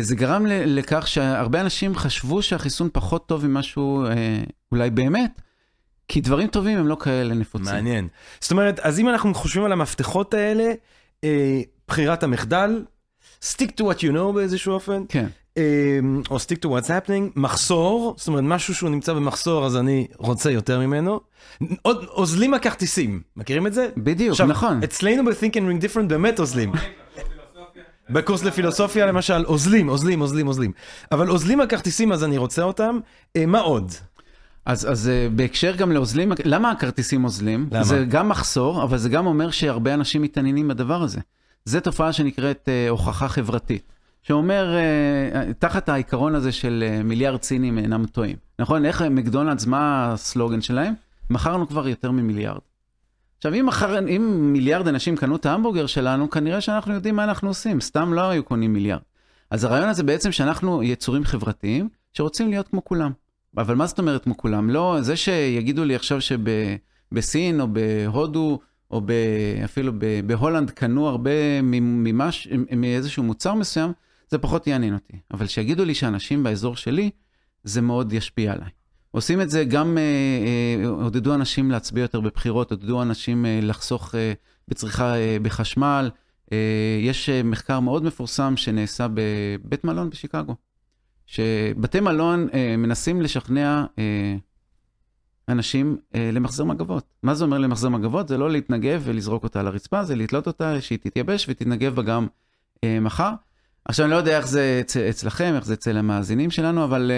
זה גרם לכך שהרבה אנשים חשבו שהחיסון פחות טוב ממה שהוא אה, אולי באמת, כי דברים טובים הם לא כאלה נפוצים. מעניין. זאת אומרת, אז אם אנחנו חושבים על המפתחות האלה, אה, בחירת המחדל, stick to what you know באיזשהו אופן, כן. אה, או stick to what's happening, מחסור, זאת אומרת, משהו שהוא נמצא במחסור, אז אני רוצה יותר ממנו. עוד, אוזלים הכרטיסים, מכירים את זה? בדיוק, עכשיו, נכון. אצלנו ב-Think and Ring Different באמת אוזלים. בקורס לפילוסופיה למשל, אוזלים, אוזלים, אוזלים, אוזלים. אבל אוזלים הכרטיסים, אז אני רוצה אותם. אה, מה עוד? אז, אז אה, בהקשר גם לאוזלים, למה הכרטיסים אוזלים? למה? זה גם מחסור, אבל זה גם אומר שהרבה אנשים מתעניינים בדבר הזה. זו תופעה שנקראת אה, הוכחה חברתית, שאומר, אה, תחת העיקרון הזה של אה, מיליארד סינים אינם טועים. נכון? איך אה, מקדונלדס, מה הסלוגן שלהם? מכרנו כבר יותר ממיליארד. עכשיו, אם, מחר, אם מיליארד אנשים קנו את ההמבורגר שלנו, כנראה שאנחנו יודעים מה אנחנו עושים, סתם לא היו קונים מיליארד. אז הרעיון הזה בעצם שאנחנו יצורים חברתיים שרוצים להיות כמו כולם. אבל מה זאת אומרת כמו כולם? לא, זה שיגידו לי עכשיו שבסין או בהודו, או ב, אפילו ב, בהולנד קנו הרבה ממש, מאיזשהו מוצר מסוים, זה פחות יעניין אותי. אבל שיגידו לי שאנשים באזור שלי, זה מאוד ישפיע עליי. עושים את זה גם, אה, אה, עודדו אנשים להצביע יותר בבחירות, עודדו אנשים אה, לחסוך בצריכה בחשמל. יש מחקר מאוד מפורסם שנעשה בבית מלון בשיקגו, שבתי מלון מנסים לשכנע אנשים למחזר מגבות. מה זה אומר למחזר מגבות? זה לא להתנגב ולזרוק אותה על הרצפה, זה לתלות אותה, שהיא תתייבש ותתנגב בה גם מחר. עכשיו, אני לא יודע איך זה אצ- אצלכם, איך זה אצל המאזינים שלנו, אבל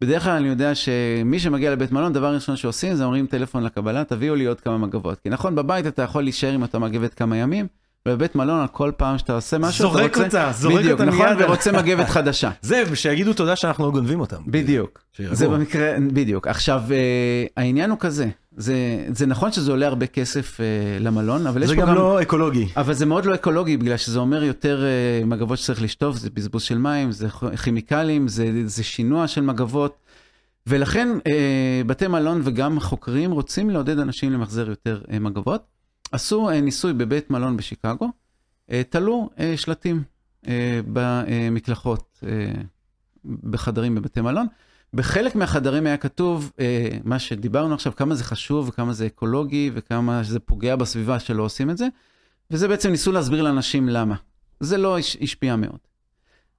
בדרך כלל אני יודע שמי שמגיע לבית מלון, דבר ראשון שעושים זה אומרים טלפון לקבלה, תביאו לי עוד כמה מגבות. כי נכון, בבית אתה יכול להישאר עם אותה מגבת כמה ימים, ובבית מלון, על כל פעם שאתה עושה משהו, אתה זורק רוצה... אותה, זורק בדיוק, אותה נכון, מיד. ורוצה מגבת חדשה. זה, ושיגידו תודה שאנחנו לא גונבים אותם. בדיוק. שירגעו. זה במקרה, בדיוק. עכשיו, אה, העניין הוא כזה, זה, זה נכון שזה עולה הרבה כסף אה, למלון, אבל יש זה פה גם גם... לא אקולוגי. אבל זה מאוד לא אקולוגי, בגלל שזה אומר יותר אה, מגבות שצריך לשטוף, זה בזבוז של מים, זה כימיקלים, זה, זה שינוע של מגבות. ולכן אה, בתי מלון וגם חוקרים רוצים לעודד אנשים למחזר יותר אה, מגבות. עשו אה, ניסוי בבית מלון בשיקגו, אה, תלו אה, שלטים במקלחות, בחדרים בבתי מלון. בחלק מהחדרים היה כתוב מה שדיברנו עכשיו, כמה זה חשוב וכמה זה אקולוגי וכמה זה פוגע בסביבה שלא עושים את זה. וזה בעצם ניסו להסביר לאנשים למה. זה לא הש- השפיע מאוד.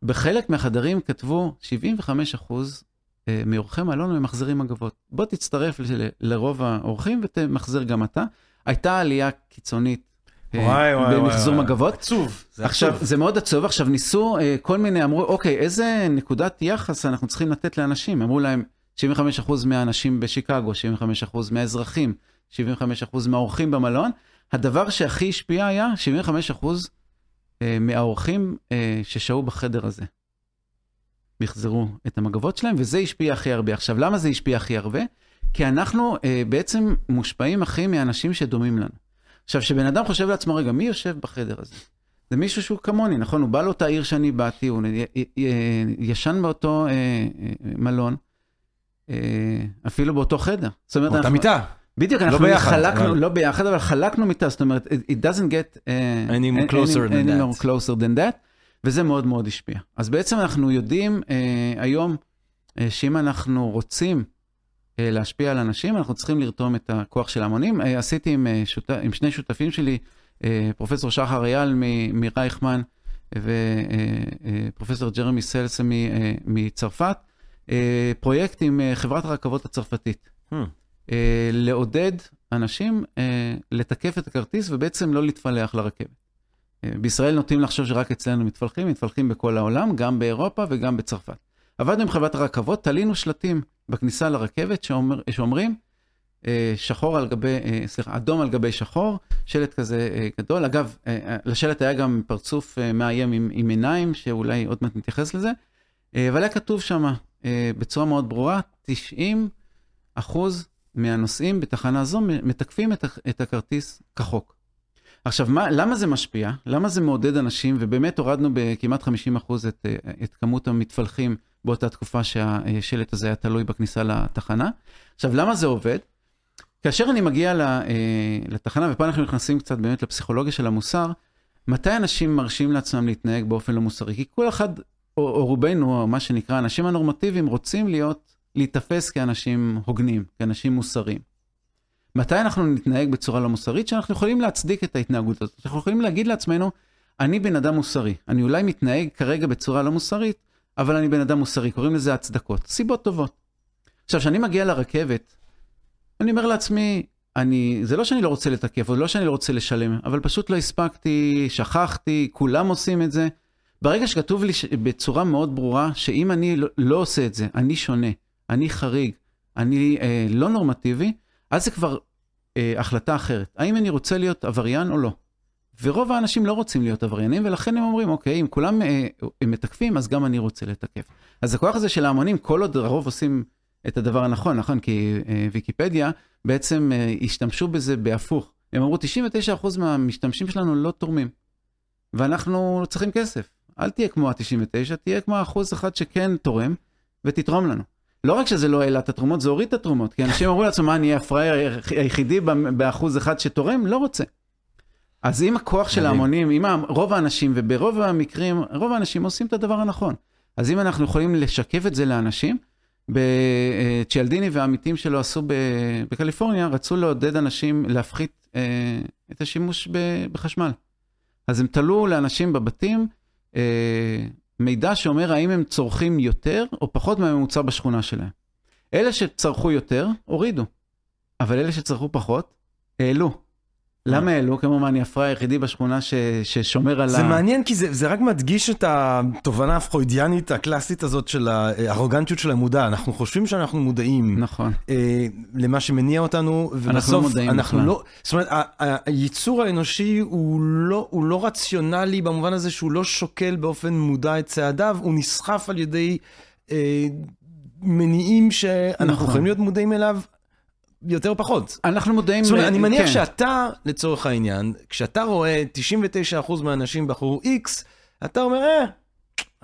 בחלק מהחדרים כתבו 75% אה, מאורחי מלון ממחזרים מגבות. בוא תצטרף לרוב האורחים ותמחזר גם אתה. הייתה עלייה קיצונית אה, וואי, וואי, וואי, במחזור. מגבות. עצוב. זה עכשיו, עצוב. זה מאוד עצוב. עכשיו, ניסו, אה, כל מיני אמרו, אוקיי, איזה נקודת יחס אנחנו צריכים לתת לאנשים? אמרו להם, 75% מהאנשים בשיקגו, 75% מהאזרחים, 75% מהאורחים במלון. הדבר שהכי השפיע היה 75% אה, מהאורחים ששהו בחדר הזה. מחזרו את המגבות שלהם, וזה השפיע הכי הרבה. עכשיו, למה זה השפיע הכי הרבה? כי אנחנו אה, בעצם מושפעים הכי מאנשים שדומים לנו. עכשיו, כשבן אדם חושב לעצמו, רגע, מי יושב בחדר הזה? זה מישהו שהוא כמוני, נכון? הוא בא לאותה עיר שאני באתי, הוא י- ישן באותו אה, אה, מלון, אה, אפילו באותו חדר. זאת אומרת, באותה אנחנו- מיטה. בדיוק, לא אנחנו ביחד, חלקנו, אבל- לא ביחד, אבל חלקנו מיטה, זאת אומרת, it doesn't get uh, Any more closer than any more that. closer than that, וזה מאוד מאוד השפיע. אז בעצם אנחנו יודעים uh, היום uh, שאם אנחנו רוצים להשפיע על אנשים, אנחנו צריכים לרתום את הכוח של ההמונים. Uh, עשיתי עם, uh, שות... עם שני שותפים שלי, פרופסור שחר אייל מ- מרייכמן ופרופסור ג'רמי סלס מ- מצרפת, פרויקט עם חברת הרכבות הצרפתית. Hmm. אה, לעודד אנשים אה, לתקף את הכרטיס ובעצם לא להתפלח לרכבת. אה, בישראל נוטים לחשוב שרק אצלנו מתפלחים, מתפלחים בכל העולם, גם באירופה וגם בצרפת. עבדנו עם חברת הרכבות, תלינו שלטים בכניסה לרכבת שאומר, שאומרים אה, שחור על גבי, אה, סליחה, אדום על גבי שחור, שלט כזה אה, גדול. אגב, לשלט היה גם פרצוף מאיים עם, עם עיניים, שאולי עוד מעט נתייחס לזה, אבל היה כתוב שם בצורה מאוד ברורה, 90 אחוז מהנוסעים בתחנה זו מתקפים את, את הכרטיס כחוק. עכשיו, מה, למה זה משפיע? למה זה מעודד אנשים, ובאמת הורדנו בכמעט 50 אחוז את, את כמות המתפלחים באותה תקופה שהשלט הזה היה תלוי בכניסה לתחנה. עכשיו, למה זה עובד? כאשר אני מגיע אה, לתחנה, ופה אנחנו נכנסים קצת באמת לפסיכולוגיה של המוסר, מתי אנשים מרשים לעצמם להתנהג באופן לא מוסרי? כי כל אחד, או, או רובנו, או מה שנקרא, האנשים הנורמטיביים רוצים להיות, להיתפס כאנשים הוגנים, כאנשים מוסריים. מתי אנחנו נתנהג בצורה לא מוסרית? שאנחנו יכולים להצדיק את ההתנהגות הזאת. אנחנו יכולים להגיד לעצמנו, אני בן אדם מוסרי. אני אולי מתנהג כרגע בצורה לא מוסרית, אבל אני בן אדם מוסרי. קוראים לזה הצדקות. סיבות טובות. עכשיו, כשאני מגיע לרכבת, אני אומר לעצמי, אני, זה לא שאני לא רוצה לתקף, או לא שאני לא רוצה לשלם, אבל פשוט לא הספקתי, שכחתי, כולם עושים את זה. ברגע שכתוב לי ש- בצורה מאוד ברורה, שאם אני לא, לא עושה את זה, אני שונה, אני חריג, אני אה, לא נורמטיבי, אז זה כבר אה, החלטה אחרת. האם אני רוצה להיות עבריין או לא? ורוב האנשים לא רוצים להיות עבריינים, ולכן הם אומרים, אוקיי, אם כולם אה, הם מתקפים, אז גם אני רוצה לתקף. אז הכוח הזה של ההמונים, כל עוד הרוב עושים את הדבר הנכון, נכון? כי אה, ויקיפדיה בעצם אה, השתמשו בזה בהפוך. הם אמרו, 99% מהמשתמשים שלנו לא תורמים, ואנחנו צריכים כסף. אל תהיה כמו ה-99, תהיה כמו האחוז אחד שכן תורם, ותתרום לנו. לא רק שזה לא העלה את התרומות, זה הוריד את התרומות, כי אנשים אמרו לעצמם, מה, אני אהיה הפראייר היחידי באחוז אחד שתורם? לא רוצה. אז אם הכוח של. ההמונים, אם רוב האנשים, וברוב המקרים, רוב האנשים עושים את הדבר הנכון. אז אם אנחנו יכולים לשקף את זה לאנשים, צ'יאלדיני והעמיתים שלו עשו בקליפורניה, רצו לעודד אנשים להפחית אה, את השימוש בחשמל. אז הם תלו לאנשים בבתים אה, מידע שאומר האם הם צורכים יותר או פחות מהממוצע בשכונה שלהם. אלה שצרכו יותר, הורידו. אבל אלה שצרכו פחות, העלו. למה העלו? כמו מה, אני הפראי היחידי בשכונה ש, ששומר על זה ה... מעניין כי זה, זה רק מדגיש את התובנה הפרוידיאנית הקלאסית הזאת של הארוגנטיות של המודע. אנחנו חושבים שאנחנו מודעים נכון. אה, למה שמניע אותנו, לא ובסוף מודעים אנחנו בכלל. לא... זאת אומרת, היצור האנושי הוא לא, הוא לא רציונלי במובן הזה שהוא לא שוקל באופן מודע את צעדיו, הוא נסחף על ידי אה, מניעים שאנחנו נכון. יכולים להיות מודעים אליו יותר או פחות. אנחנו מודעים... זאת אומרת, אני מניח כן. שאתה, לצורך העניין, כשאתה רואה 99% מהאנשים בחרו X, אתה אומר, אה,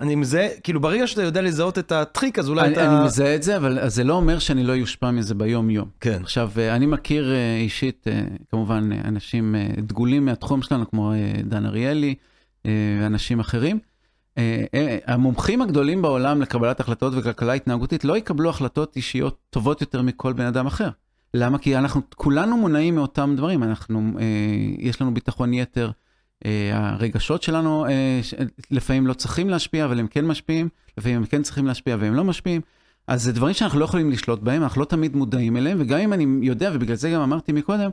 אני מזהה, כאילו ברגע שאתה יודע לזהות את הטריק, אז אולי אני, אתה... אני מזהה את זה, אבל זה לא אומר שאני לא יושפע מזה ביום-יום. כן. עכשיו, אה, אני מכיר אה, אישית, אה, כמובן, אנשים דגולים מהתחום שלנו, כמו דן אריאלי ואנשים אחרים. המומחים הגדולים בעולם לקבלת החלטות וכלכלה התנהגותית לא יקבלו החלטות אישיות טובות יותר מכל בן אדם אחר. למה? כי אנחנו כולנו מונעים מאותם דברים. אנחנו, אה, יש לנו ביטחון יתר, אה, הרגשות שלנו אה, לפעמים לא צריכים להשפיע, אבל הם כן משפיעים, לפעמים הם כן צריכים להשפיע והם לא משפיעים. אז זה דברים שאנחנו לא יכולים לשלוט בהם, אנחנו לא תמיד מודעים אליהם, וגם אם אני יודע, ובגלל זה גם אמרתי מקודם,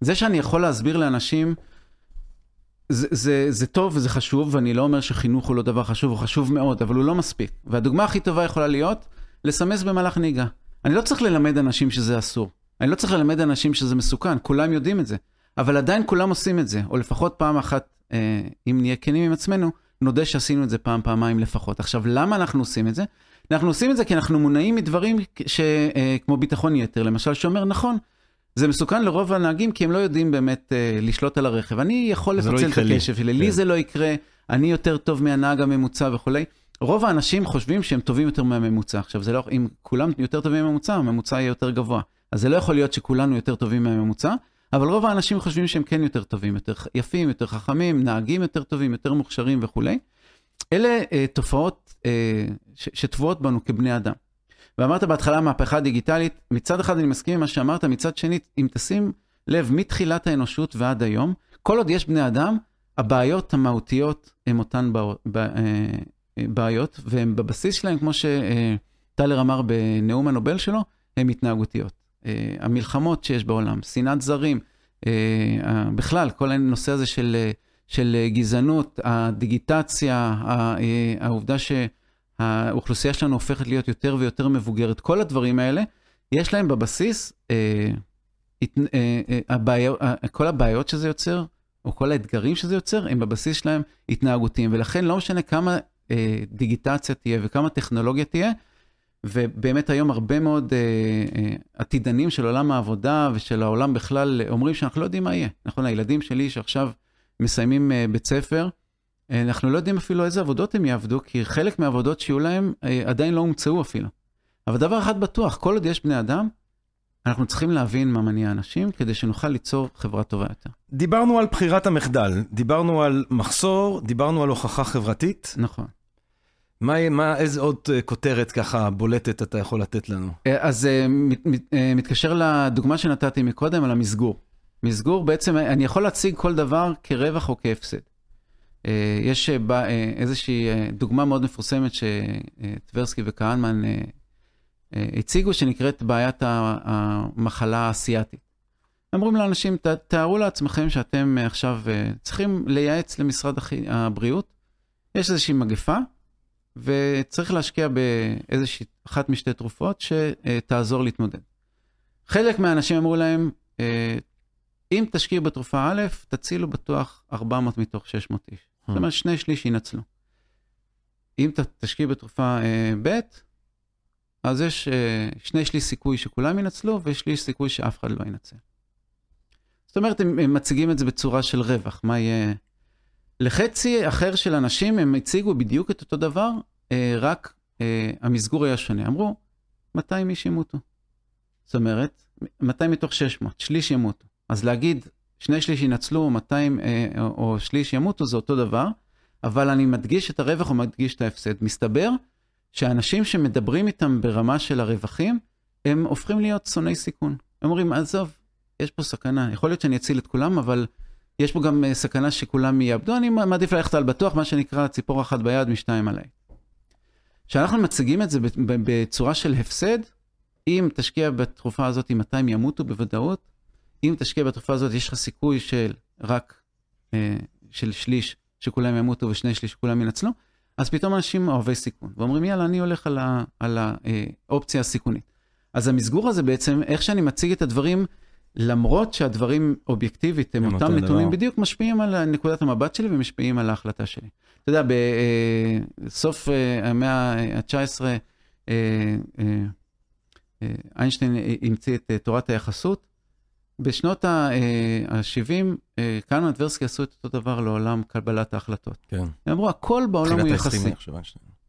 זה שאני יכול להסביר לאנשים, זה, זה, זה טוב וזה חשוב, ואני לא אומר שחינוך הוא לא דבר חשוב, הוא חשוב מאוד, אבל הוא לא מספיק. והדוגמה הכי טובה יכולה להיות, לסמס במהלך נהיגה. אני לא צריך ללמד אנשים שזה אסור. אני לא צריך ללמד אנשים שזה מסוכן, כולם יודעים את זה. אבל עדיין כולם עושים את זה, או לפחות פעם אחת, אה, אם נהיה כנים עם עצמנו, נודה שעשינו את זה פעם, פעמיים לפחות. עכשיו, למה אנחנו עושים את זה? אנחנו עושים את זה כי אנחנו מונעים מדברים ש, אה, כמו ביטחון יתר, למשל, שאומר, נכון, זה מסוכן לרוב הנהגים כי הם לא יודעים באמת אה, לשלוט על הרכב. אני יכול לא לפצל את יקרה לי. הקשב שלי, לי כן. זה לא יקרה, אני יותר טוב מהנהג הממוצע וכולי. רוב האנשים חושבים שהם טובים יותר מהממוצע. עכשיו, זה לא, אם כולם יותר טובים מהממוצע, הממוצע יהיה יותר גבוה. אז זה לא יכול להיות שכולנו יותר טובים מהממוצע, אבל רוב האנשים חושבים שהם כן יותר טובים, יותר יפים, יותר חכמים, נהגים יותר טובים, יותר מוכשרים וכולי. אלה אה, תופעות אה, שטבועות בנו כבני אדם. ואמרת בהתחלה מהפכה דיגיטלית, מצד אחד אני מסכים עם מה שאמרת, מצד שני, אם תשים לב, מתחילת האנושות ועד היום, כל עוד יש בני אדם, הבעיות המהותיות הן אותן אה, בעיות, והן בבסיס שלהן, כמו שטלר אמר בנאום הנובל שלו, הן התנהגותיות. אה, המלחמות שיש בעולם, שנאת זרים, אה, בכלל, כל הנושא הזה של, אה, של גזענות, הדיגיטציה, העובדה שהאוכלוסייה שלנו הופכת להיות יותר ויותר מבוגרת, כל הדברים האלה, יש להם בבסיס, כל הבעיות שזה יוצר, או כל האתגרים שזה יוצר, הם בבסיס שלהם התנהגותיים, ולכן לא משנה כמה דיגיטציה תהיה וכמה טכנולוגיה תהיה, ובאמת היום הרבה מאוד אה, אה, עתידנים של עולם העבודה ושל העולם בכלל אומרים שאנחנו לא יודעים מה יהיה. נכון, הילדים שלי שעכשיו מסיימים אה, בית ספר, אה, אנחנו לא יודעים אפילו איזה עבודות הם יעבדו, כי חלק מהעבודות שיהיו להם אה, עדיין לא הומצאו אפילו. אבל דבר אחד בטוח, כל עוד יש בני אדם, אנחנו צריכים להבין מה מניע אנשים כדי שנוכל ליצור חברה טובה יותר. דיברנו על בחירת המחדל, דיברנו על מחסור, דיברנו על הוכחה חברתית. נכון. מה, מה, איזה עוד אה, כותרת ככה בולטת אתה יכול לתת לנו? אה, אז אה, מת- מת- מתקשר לדוגמה שנתתי מקודם על המסגור. מסגור בעצם, אני יכול להציג כל דבר כרווח או כהפסד. יש ב- אה, איזושהי דוגמה מאוד מפורסמת שטברסקי וכהנמן הציגו, שנקראת בעיית המחלה האסייתית. אומרים לאנשים, "ת- תארו לעצמכם שאתם עכשיו צריכים לייעץ למשרד הבריאות, יש איזושהי מגפה, וצריך להשקיע באיזושהי אחת משתי תרופות שתעזור להתמודד. חלק מהאנשים אמרו להם, אה, אם תשקיעו בתרופה א', תצילו בטוח 400 מתוך 600 איש. זאת אומרת, שני שליש ינצלו. אם תשקיעו בתרופה אה, ב', אז יש אה, שני שליש סיכוי שכולם ינצלו, ושליש סיכוי שאף אחד לא ינצל. זאת אומרת, הם, הם מציגים את זה בצורה של רווח, מה יהיה... לחצי אחר של אנשים הם הציגו בדיוק את אותו דבר, אה, רק אה, המסגור היה שונה. אמרו, 200 איש ימותו. זאת אומרת, 200 מתוך 600, שליש ימותו. אז להגיד, שני שליש ינצלו, 200 אה, או, שליש ימותו, זה אותו דבר, אבל אני מדגיש את הרווח או מדגיש את ההפסד. מסתבר שאנשים שמדברים איתם ברמה של הרווחים, הם הופכים להיות שונאי סיכון. הם אומרים, עזוב, יש פה סכנה, יכול להיות שאני אציל את כולם, אבל יש פה גם אה, סכנה שכולם יאבדו, אני מעדיף ללכת על בטוח, מה שנקרא ציפור אחת ביד משתיים עליי. כשאנחנו מציגים את זה בצורה של הפסד, אם תשקיע בתרופה הזאת 200 ימותו בוודאות, אם תשקיע בתרופה הזאת יש לך סיכוי של רק, אה, של שליש שכולם ימותו ושני שליש שכולם ינצלו, אז פתאום אנשים אוהבי סיכון, ואומרים יאללה, אני הולך על, ה, על האופציה הסיכונית. אז המסגור הזה בעצם, איך שאני מציג את הדברים, למרות שהדברים אובייקטיבית הם אותם נתונים, דבר. בדיוק משפיעים על נקודת המבט שלי ומשפיעים על ההחלטה שלי. אתה יודע, בסוף אה, המאה ה-19, אה, אה, איינשטיין המציא את תורת היחסות. בשנות ה-70, קאנו וורסקי עשו את אותו דבר לעולם קבלת ההחלטות. כן. הם אמרו, הכל בעולם הוא יחסי.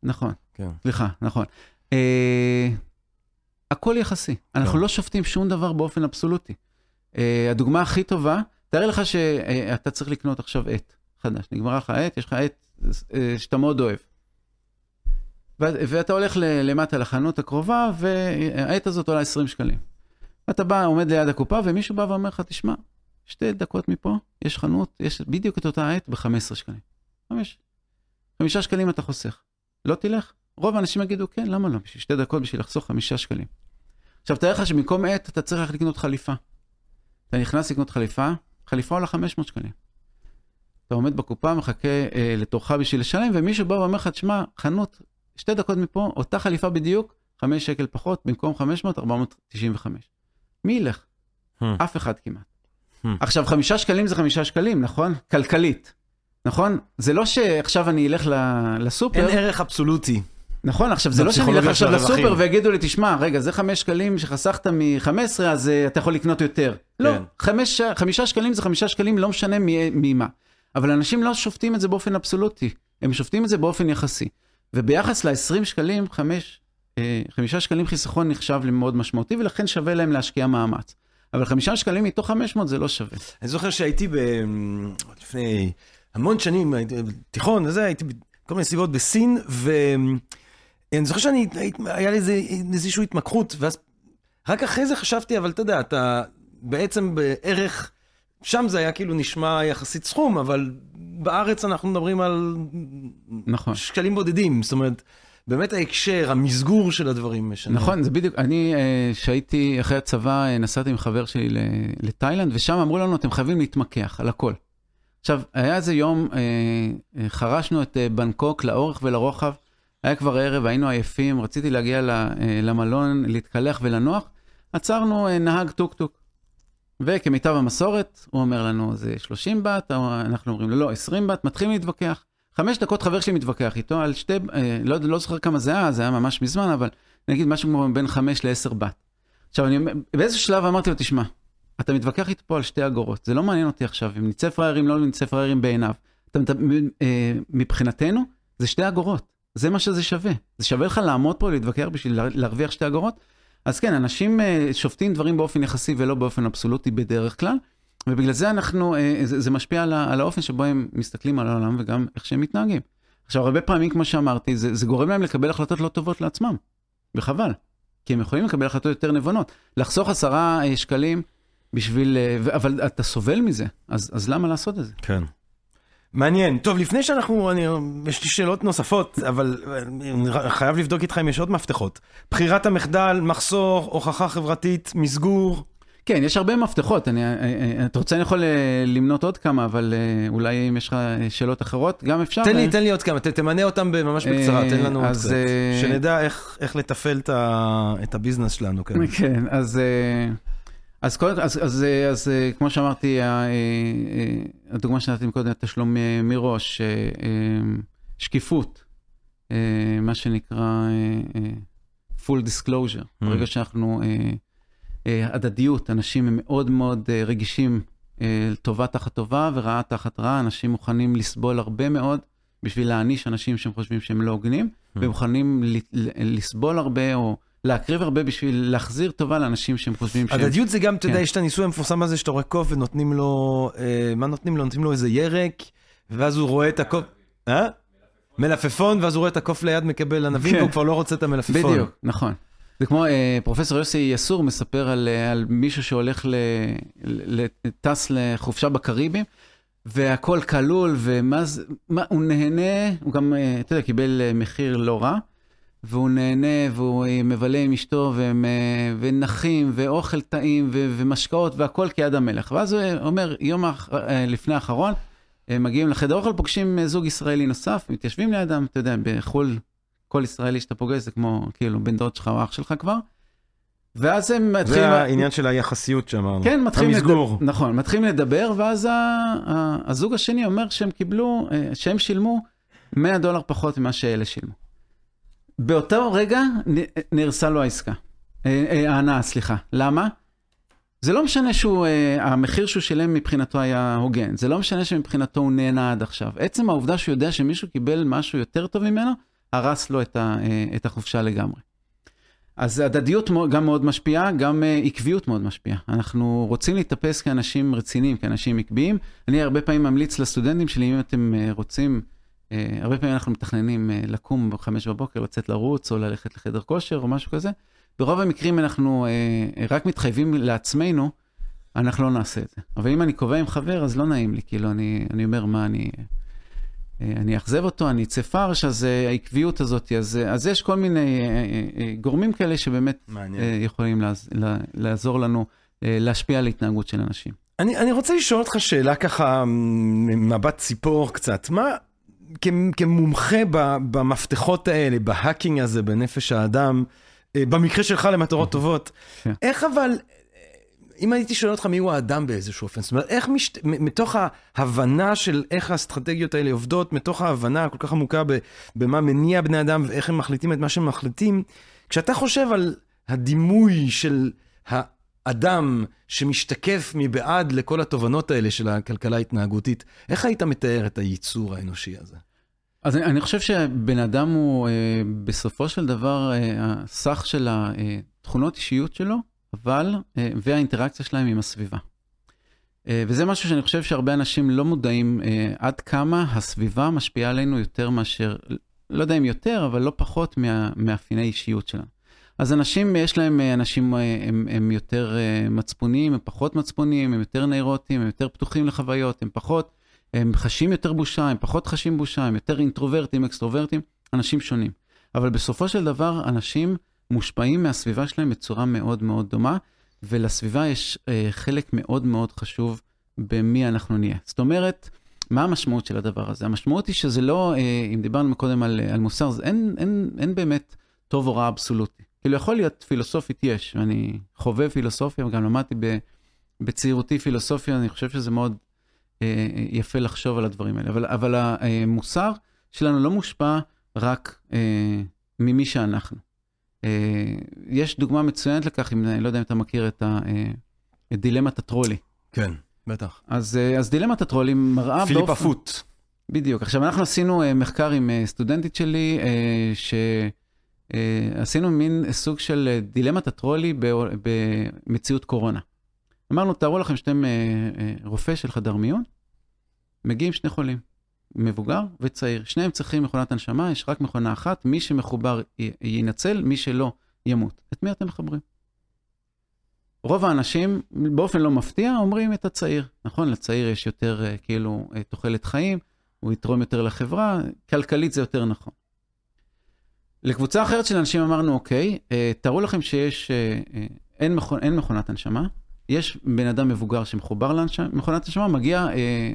נכון, כן. סליחה, נכון. הכל יחסי. אנחנו כן. לא שופטים שום דבר באופן אבסולוטי. הדוגמה הכי טובה, תאר לך שאתה צריך לקנות עכשיו עט חדש. נגמרה לך עט, יש לך עט שאתה מאוד אוהב. ואתה הולך למטה לחנות הקרובה, והעט הזאת עולה 20 שקלים. אתה בא, עומד ליד הקופה, ומישהו בא ואומר לך, תשמע, שתי דקות מפה, יש חנות, יש בדיוק את אותה עט ב-15 שקלים. חמש. חמישה שקלים אתה חוסך. לא תלך? רוב האנשים יגידו, כן, למה לא? בשביל שתי דקות בשביל לחסוך חמישה שקלים. עכשיו, תאר לך שבמקום עט אתה צריך לקנות חליפה. אתה נכנס לקנות חליפה, חליפה עולה 500 שקלים. אתה עומד בקופה, מחכה אה, לתורך בשביל לשלם, ומישהו בא ואומר לך, תשמע, חנות שתי דקות מפה, אותה חליפה בדיוק, חמש שקל פחות, במקום 500, 495. מי ילך? Hmm. אף אחד כמעט. Hmm. עכשיו, חמישה שקלים זה חמישה שקלים, נכון? כלכלית. נכון? זה לא שעכשיו אני אלך לסופר. אין ערך אבסולוטי. נכון, עכשיו זה לא שאני אלך עכשיו לסופר ויגידו לי, תשמע, רגע, זה חמש שקלים שחסכת מ-15, אז uh, אתה יכול לקנות יותר. לא, כן. חמש, חמישה שקלים זה חמישה שקלים, לא משנה ממה. אבל אנשים לא שופטים את זה באופן אבסולוטי, הם שופטים את זה באופן יחסי. וביחס ל-20 שקלים, 5, 5 אה, שקלים חיסכון נחשב למאוד משמעותי, ולכן שווה להם להשקיע מאמץ. אבל 5 שקלים מתוך 500 זה לא שווה. אני זוכר שהייתי ב... לפני המון שנים, תיכון וזה, הייתי בכל מיני סיבות בסין, ואני זוכר שאני, היה לי איזה, איזושהי התמקחות, ואז רק אחרי זה חשבתי, אבל אתה יודע, אתה בעצם בערך... שם זה היה כאילו נשמע יחסית סכום, אבל בארץ אנחנו מדברים על נכון. שקלים בודדים, זאת אומרת, באמת ההקשר, המסגור של הדברים משנה. נכון, זה בדיוק, אני, אה, שהייתי אחרי הצבא, אה, נסעתי עם חבר שלי לתאילנד, ושם אמרו לנו, אתם חייבים להתמקח על הכל. עכשיו, היה איזה יום, אה, חרשנו את בנקוק לאורך ולרוחב, היה כבר ערב, היינו עייפים, רציתי להגיע למלון, להתקלח ולנוח, עצרנו נהג טוק-טוק. וכמיטב המסורת, הוא אומר לנו, זה 30 בת, אנחנו אומרים לו, לא, 20 בת, מתחילים להתווכח. חמש דקות חבר שלי מתווכח איתו על שתי, אה, לא, לא זוכר כמה זה היה, זה היה ממש מזמן, אבל נגיד משהו כמו בין חמש לעשר בת. עכשיו, אני, באיזשהו שלב אמרתי לו, תשמע, אתה מתווכח איתו פה על שתי אגורות, זה לא מעניין אותי עכשיו, אם נצא פראיירים, לא נצא פראיירים בעיניו. אתה, אה, מבחינתנו, זה שתי אגורות, זה מה שזה שווה. זה שווה לך לעמוד פה ולהתווכח בשביל להרוויח שתי אגורות? אז כן, אנשים אה, שופטים דברים באופן יחסי ולא באופן אבסולוטי בדרך כלל, ובגלל זה אנחנו, אה, זה, משפיע על, על האופן שבו הם מסתכלים על העולם וגם איך שהם מתנהגים. עכשיו, הרבה פעמים, כמו שאמרתי, זה, זה גורם להם לקבל החלטות לא טובות לעצמם, וחבל, כי הם יכולים לקבל החלטות יותר נבונות. לחסוך עשרה אה, שקלים בשביל, אבל אתה סובל מזה, אז, אז למה לעשות את זה? כן. מעניין. טוב, לפני שאנחנו, אני, יש לי שאלות נוספות, אבל אני חייב לבדוק איתך אם יש עוד מפתחות. בחירת המחדל, מחסור, הוכחה חברתית, מסגור. כן, יש הרבה מפתחות. אני, אה, אה, אתה רוצה, אני יכול אה, למנות עוד כמה, אבל אולי אם יש לך שאלות אחרות, גם אפשר. תן לי, תן לי עוד כמה, תמנה אותם ממש בקצרה, תן לנו עוד קצת. שנדע איך, איך לתפעל את הביזנס שלנו. כן, כן אז... אז, כל, אז, אז, אז כמו שאמרתי, הדוגמה שנתתי קודם, התשלום הדוגמה שקיפות, מה שנקרא full disclosure, mm. ברגע שאנחנו, הדדיות, אנשים הם מאוד מאוד רגישים טובה תחת טובה ורעה תחת רעה, אנשים מוכנים לסבול הרבה מאוד בשביל להעניש אנשים שהם חושבים שהם לא הוגנים, mm. ומוכנים לסבול הרבה או... להקריב הרבה בשביל להחזיר טובה לאנשים שהם חושבים שהם... הדדיות זה גם, אתה יודע, כן. יש את הניסוי המפורסם הזה שאתה רואה קוף ונותנים לו, אה, מה נותנים לו? נותנים לו איזה ירק, ואז הוא רואה את הקוף... אה? מלפפון, ואז הוא רואה את הקוף ליד מקבל ענבים, כן. והוא כבר לא רוצה את המלפפון. בדיוק, נכון. זה כמו אה, פרופסור יוסי יסור מספר על, אה, על מישהו שהולך, ל, ל, טס לחופשה בקריבים, והכל כלול, ומה זה, מה, הוא נהנה, הוא גם, אתה יודע, קיבל מחיר לא רע, והוא נהנה, והוא אה, מבלה עם אשתו, והם, ונחים, ואוכל טעים, ו, ומשקאות, והכל כיד המלך. ואז הוא אומר, יום האח, לפני האחרון, מגיעים לחדר אוכל, פוגשים זוג ישראלי נוסף, מתיישבים לידם, אתה יודע, בחו"ל, כל ישראלי שאתה פוגש זה כמו, כאילו, בן דוד שלך או אח שלך כבר. ואז הם מתחילים... זה העניין של היחסיות שאמרנו. כן, מתחילים לדבר. נכון, מתחילים לדבר, ואז הזוג השני אומר שהם קיבלו, אה, שהם שילמו 100 דולר פחות ממה שאלה שילמו. באותו רגע נהרסה לו העסקה. אה, אה, ההנאה, סליחה. למה? זה לא משנה שהוא, המחיר שהוא שילם מבחינתו היה הוגן, זה לא משנה שמבחינתו הוא נהנה עד עכשיו. עצם העובדה שהוא יודע שמישהו קיבל משהו יותר טוב ממנו, הרס לו את החופשה לגמרי. אז הדדיות גם מאוד משפיעה, גם אה, עקביות מאוד משפיעה. אנחנו רוצים להתאפס כאנשים רציניים, כאנשים עקביים. אני הרבה פעמים ממליץ לסטודנטים שלי, אם אתם אה, רוצים, אה, הרבה פעמים אנחנו מתכננים לקום בחמש בבוקר, לצאת לרוץ, או ללכת לחדר כושר, או משהו כזה. ברוב המקרים אנחנו רק מתחייבים לעצמנו, אנחנו לא נעשה את זה. אבל אם אני קובע עם חבר, אז לא נעים לי, כאילו, אני, אני אומר, מה, אני... אה, אני אאכזב אותו, אני אצא פרש, אז אה, העקביות הזאת, אז, אה, אז יש כל מיני גורמים כאלה שבאמת מעניין. יכולים לעז, לעזור לנו להשפיע על התנהגות של אנשים. אני, אני רוצה לשאול אותך שאלה ככה, מבט ציפור קצת. מה, כמומחה במפתחות האלה, בהאקינג הזה, בנפש האדם, במקרה שלך למטרות טובות, כן. איך אבל, אם הייתי שואל אותך מי הוא האדם באיזשהו אופן, זאת אומרת, איך משת... מתוך ההבנה של איך האסטרטגיות האלה עובדות, מתוך ההבנה הכל כך עמוקה במה מניע בני אדם ואיך הם מחליטים את מה שהם מחליטים, כשאתה חושב על הדימוי של האדם שמשתקף מבעד לכל התובנות האלה של הכלכלה ההתנהגותית, איך היית מתאר את הייצור האנושי הזה? אז אני, אני חושב שבן אדם הוא, אה, בסופו של דבר, אה, הסך של התכונות אישיות שלו, אבל, אה, והאינטראקציה שלהם עם הסביבה. אה, וזה משהו שאני חושב שהרבה אנשים לא מודעים אה, עד כמה הסביבה משפיעה עלינו יותר מאשר, לא יודע אם יותר, אבל לא פחות מהמאפייני אישיות שלנו. אז אנשים, יש להם, אנשים הם, הם יותר מצפוניים, הם פחות מצפוניים, הם יותר נאירוטיים, הם יותר פתוחים לחוויות, הם פחות, הם חשים יותר בושה, הם פחות חשים בושה, הם יותר אינטרוברטים, אקסטרוברטים, אנשים שונים. אבל בסופו של דבר, אנשים מושפעים מהסביבה שלהם בצורה מאוד מאוד דומה, ולסביבה יש אה, חלק מאוד מאוד חשוב במי אנחנו נהיה. זאת אומרת, מה המשמעות של הדבר הזה? המשמעות היא שזה לא, אה, אם דיברנו קודם על, על מוסר, אז אין, אין, אין באמת טוב או רע אבסולוטי. כאילו יכול להיות פילוסופית יש, ואני חובב פילוסופיה וגם למדתי ב, בצעירותי פילוסופיה, אני חושב שזה מאוד אה, יפה לחשוב על הדברים האלה. אבל, אבל המוסר שלנו לא מושפע רק אה, ממי שאנחנו. אה, יש דוגמה מצוינת לכך, אם אני לא יודע אם אתה מכיר את, ה, אה, את דילמת הטרולי. כן, בטח. אז, אה, אז דילמת הטרולי מראה פיליפ באופן... פיליפ אפוט. בדיוק. עכשיו, אנחנו עשינו מחקר עם סטודנטית שלי, שעשינו מין סוג של דילמת הטרולי במציאות קורונה. אמרנו, תארו לכם שאתם רופא של חדר מיון, מגיעים שני חולים. מבוגר וצעיר. שניהם צריכים מכונת הנשמה, יש רק מכונה אחת, מי שמחובר ינצל, מי שלא ימות. את מי אתם מחברים? רוב האנשים, באופן לא מפתיע, אומרים את הצעיר. נכון, לצעיר יש יותר אה, כאילו אה, תוחלת חיים, הוא יתרום יותר לחברה, כלכלית זה יותר נכון. לקבוצה אחרת של אנשים אמרנו, אוקיי, אה, תארו לכם שיש, אין, מכונ, אין מכונת הנשמה, יש בן אדם מבוגר שמחובר למכונת הנשמה, מגיע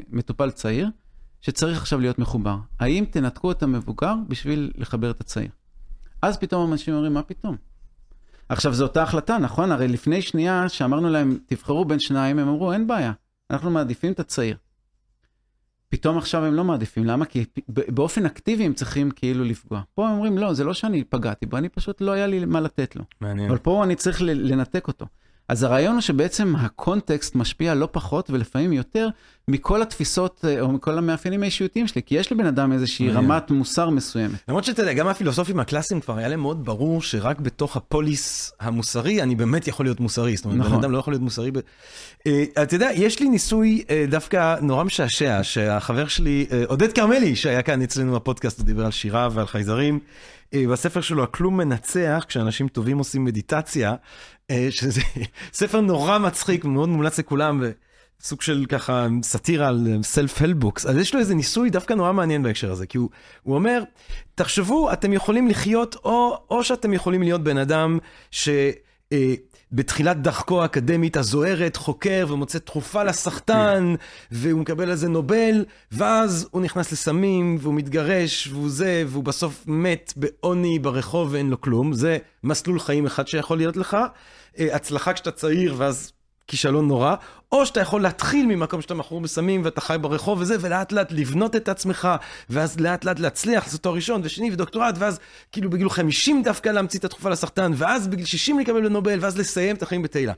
מטופל צעיר, שצריך עכשיו להיות מחובר. האם תנתקו את המבוגר בשביל לחבר את הצעיר? אז פתאום אנשים אומרים, מה פתאום? עכשיו, זו אותה החלטה, נכון? הרי לפני שנייה שאמרנו להם, תבחרו בין שניים, הם אמרו, אין בעיה, אנחנו מעדיפים את הצעיר. פתאום עכשיו הם לא מעדיפים, למה? כי באופן אקטיבי הם צריכים כאילו לפגוע. פה הם אומרים, לא, זה לא שאני פגעתי בו, אני פשוט לא היה לי מה לתת לו. מעניין. אבל פה אני צריך לנתק אותו. אז הרעיון הוא שבעצם הקונטקסט משפיע לא פחות ולפעמים יותר מכל התפיסות אה, או מכל המאפיינים האישיותיים שלי, כי יש לבן אדם איזושהי רמת מוסר מסוימת. למרות שאתה יודע, גם הפילוסופים הקלאסיים כבר היה להם מאוד ברור שרק בתוך הפוליס המוסרי אני באמת יכול להיות מוסרי. זאת אומרת, נכון. בן אדם לא יכול להיות מוסרי. ב... אה, אתה יודע, יש לי ניסוי אה, דווקא נורא משעשע, שהחבר שלי, עודד כרמלי, שהיה כאן אצלנו בפודקאסט, הוא דיבר על שירה ועל חייזרים. בספר שלו, הכלום מנצח, כשאנשים טובים עושים מדיטציה, שזה ספר נורא מצחיק, מאוד מומלץ לכולם. ו... סוג של ככה סאטירה על סלף הלבוקס, אז יש לו איזה ניסוי דווקא נורא מעניין בהקשר הזה, כי הוא, הוא אומר, תחשבו, אתם יכולים לחיות, או, או שאתם יכולים להיות בן אדם ש... בתחילת דרכו האקדמית הזוהרת, חוקר ומוצא תרופה לסחטן, והוא מקבל על זה נובל, ואז הוא נכנס לסמים, והוא מתגרש, והוא זה, והוא בסוף מת בעוני ברחוב ואין לו כלום. זה מסלול חיים אחד שיכול להיות לך. אה, הצלחה כשאתה צעיר, ואז כישלון נורא, או שאתה יכול להתחיל ממקום שאתה מכור בסמים ואתה חי ברחוב וזה, ולאט לאט לבנות את עצמך, ואז לאט לאט להצליח, לעשות תואר ראשון ושני ודוקטורט, ואז כאילו בגיל 50 דווקא להמציא את התקופה לסרטן, ואז בגיל 60 לקבל בנובל, ואז לסיים את החיים בתהילה.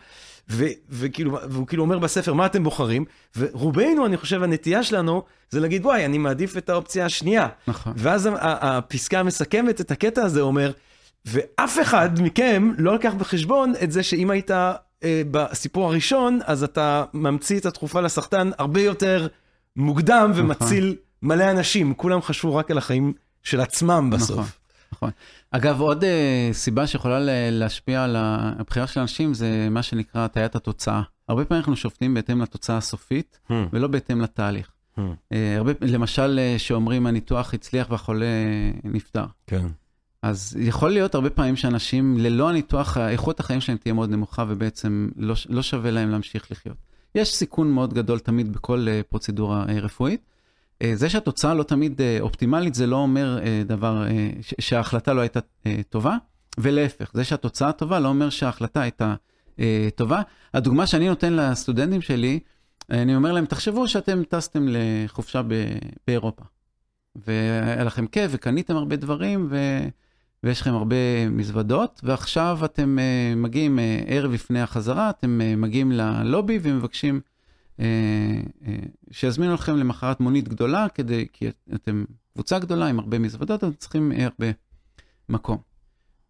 וכאילו, והוא כאילו אומר בספר, מה אתם בוחרים? ורובנו, אני חושב, הנטייה שלנו, זה להגיד, וואי, אני מעדיף את האופציה השנייה. נכון. ואז הפסקה המסכמת את הקטע הזה אומר, ואף אחד מכם לא לקח בחשבון את זה שאם היית בסיפור הראשון, אז אתה ממציא את התרופה לסחטן הרבה יותר מוקדם נכון. ומציל. מלא אנשים. כולם חשבו רק על החיים של עצמם בסוף. נכון, נכון. אגב, עוד uh, סיבה שיכולה להשפיע על הבחירה של אנשים זה מה שנקרא הטיית התוצאה. הרבה פעמים אנחנו שופטים בהתאם לתוצאה הסופית, hmm. ולא בהתאם לתהליך. Hmm. Uh, הרבה, למשל, uh, שאומרים הניתוח הצליח והחולה נפטר. כן. אז יכול להיות הרבה פעמים שאנשים ללא הניתוח, איכות החיים שלהם תהיה מאוד נמוכה ובעצם לא, לא שווה להם להמשיך לחיות. יש סיכון מאוד גדול תמיד בכל uh, פרוצדורה uh, רפואית. Uh, זה שהתוצאה לא תמיד אופטימלית, זה לא אומר דבר, שההחלטה לא הייתה טובה, ולהפך, זה שהתוצאה טובה לא אומר שההחלטה הייתה טובה. הדוגמה שאני נותן לסטודנטים שלי, אני אומר להם, תחשבו שאתם טסתם לחופשה באירופה, והיה לכם כיף וקניתם הרבה דברים, ו... ויש לכם הרבה מזוודות, ועכשיו אתם uh, מגיעים uh, ערב לפני החזרה, אתם uh, מגיעים ללובי ומבקשים uh, uh, שיזמינו לכם למחרת מונית גדולה, כדי, כי אתם קבוצה גדולה עם הרבה מזוודות, אתם צריכים uh, הרבה מקום.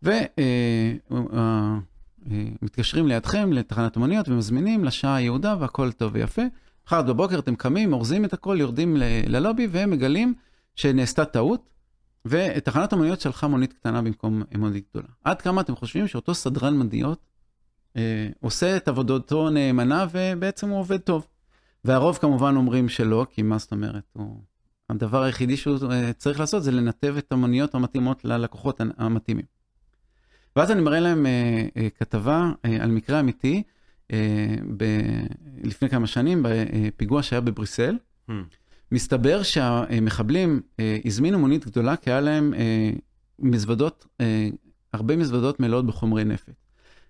ומתקשרים uh, uh, לידכם לתחנת המוניות ומזמינים לשעה היעודה והכל טוב ויפה. מחר בבוקר אתם קמים, אורזים את הכל, יורדים ללובי והם מגלים שנעשתה טעות. ותחנת המוניות שלחה מונית קטנה במקום מונית גדולה. עד כמה אתם חושבים שאותו סדרן מוניות אה, עושה את עבודתו נאמנה ובעצם הוא עובד טוב? והרוב כמובן אומרים שלא, כי מה זאת אומרת? הוא... הדבר היחידי שהוא אה, צריך לעשות זה לנתב את המוניות המתאימות ללקוחות המתאימים. ואז אני מראה להם אה, אה, כתבה אה, על מקרה אמיתי אה, ב... לפני כמה שנים בפיגוע שהיה בבריסל. Hmm. מסתבר שהמחבלים אה, הזמינו מונית גדולה כי היה להם אה, מזוודות, אה, הרבה מזוודות מלאות בחומרי נפט.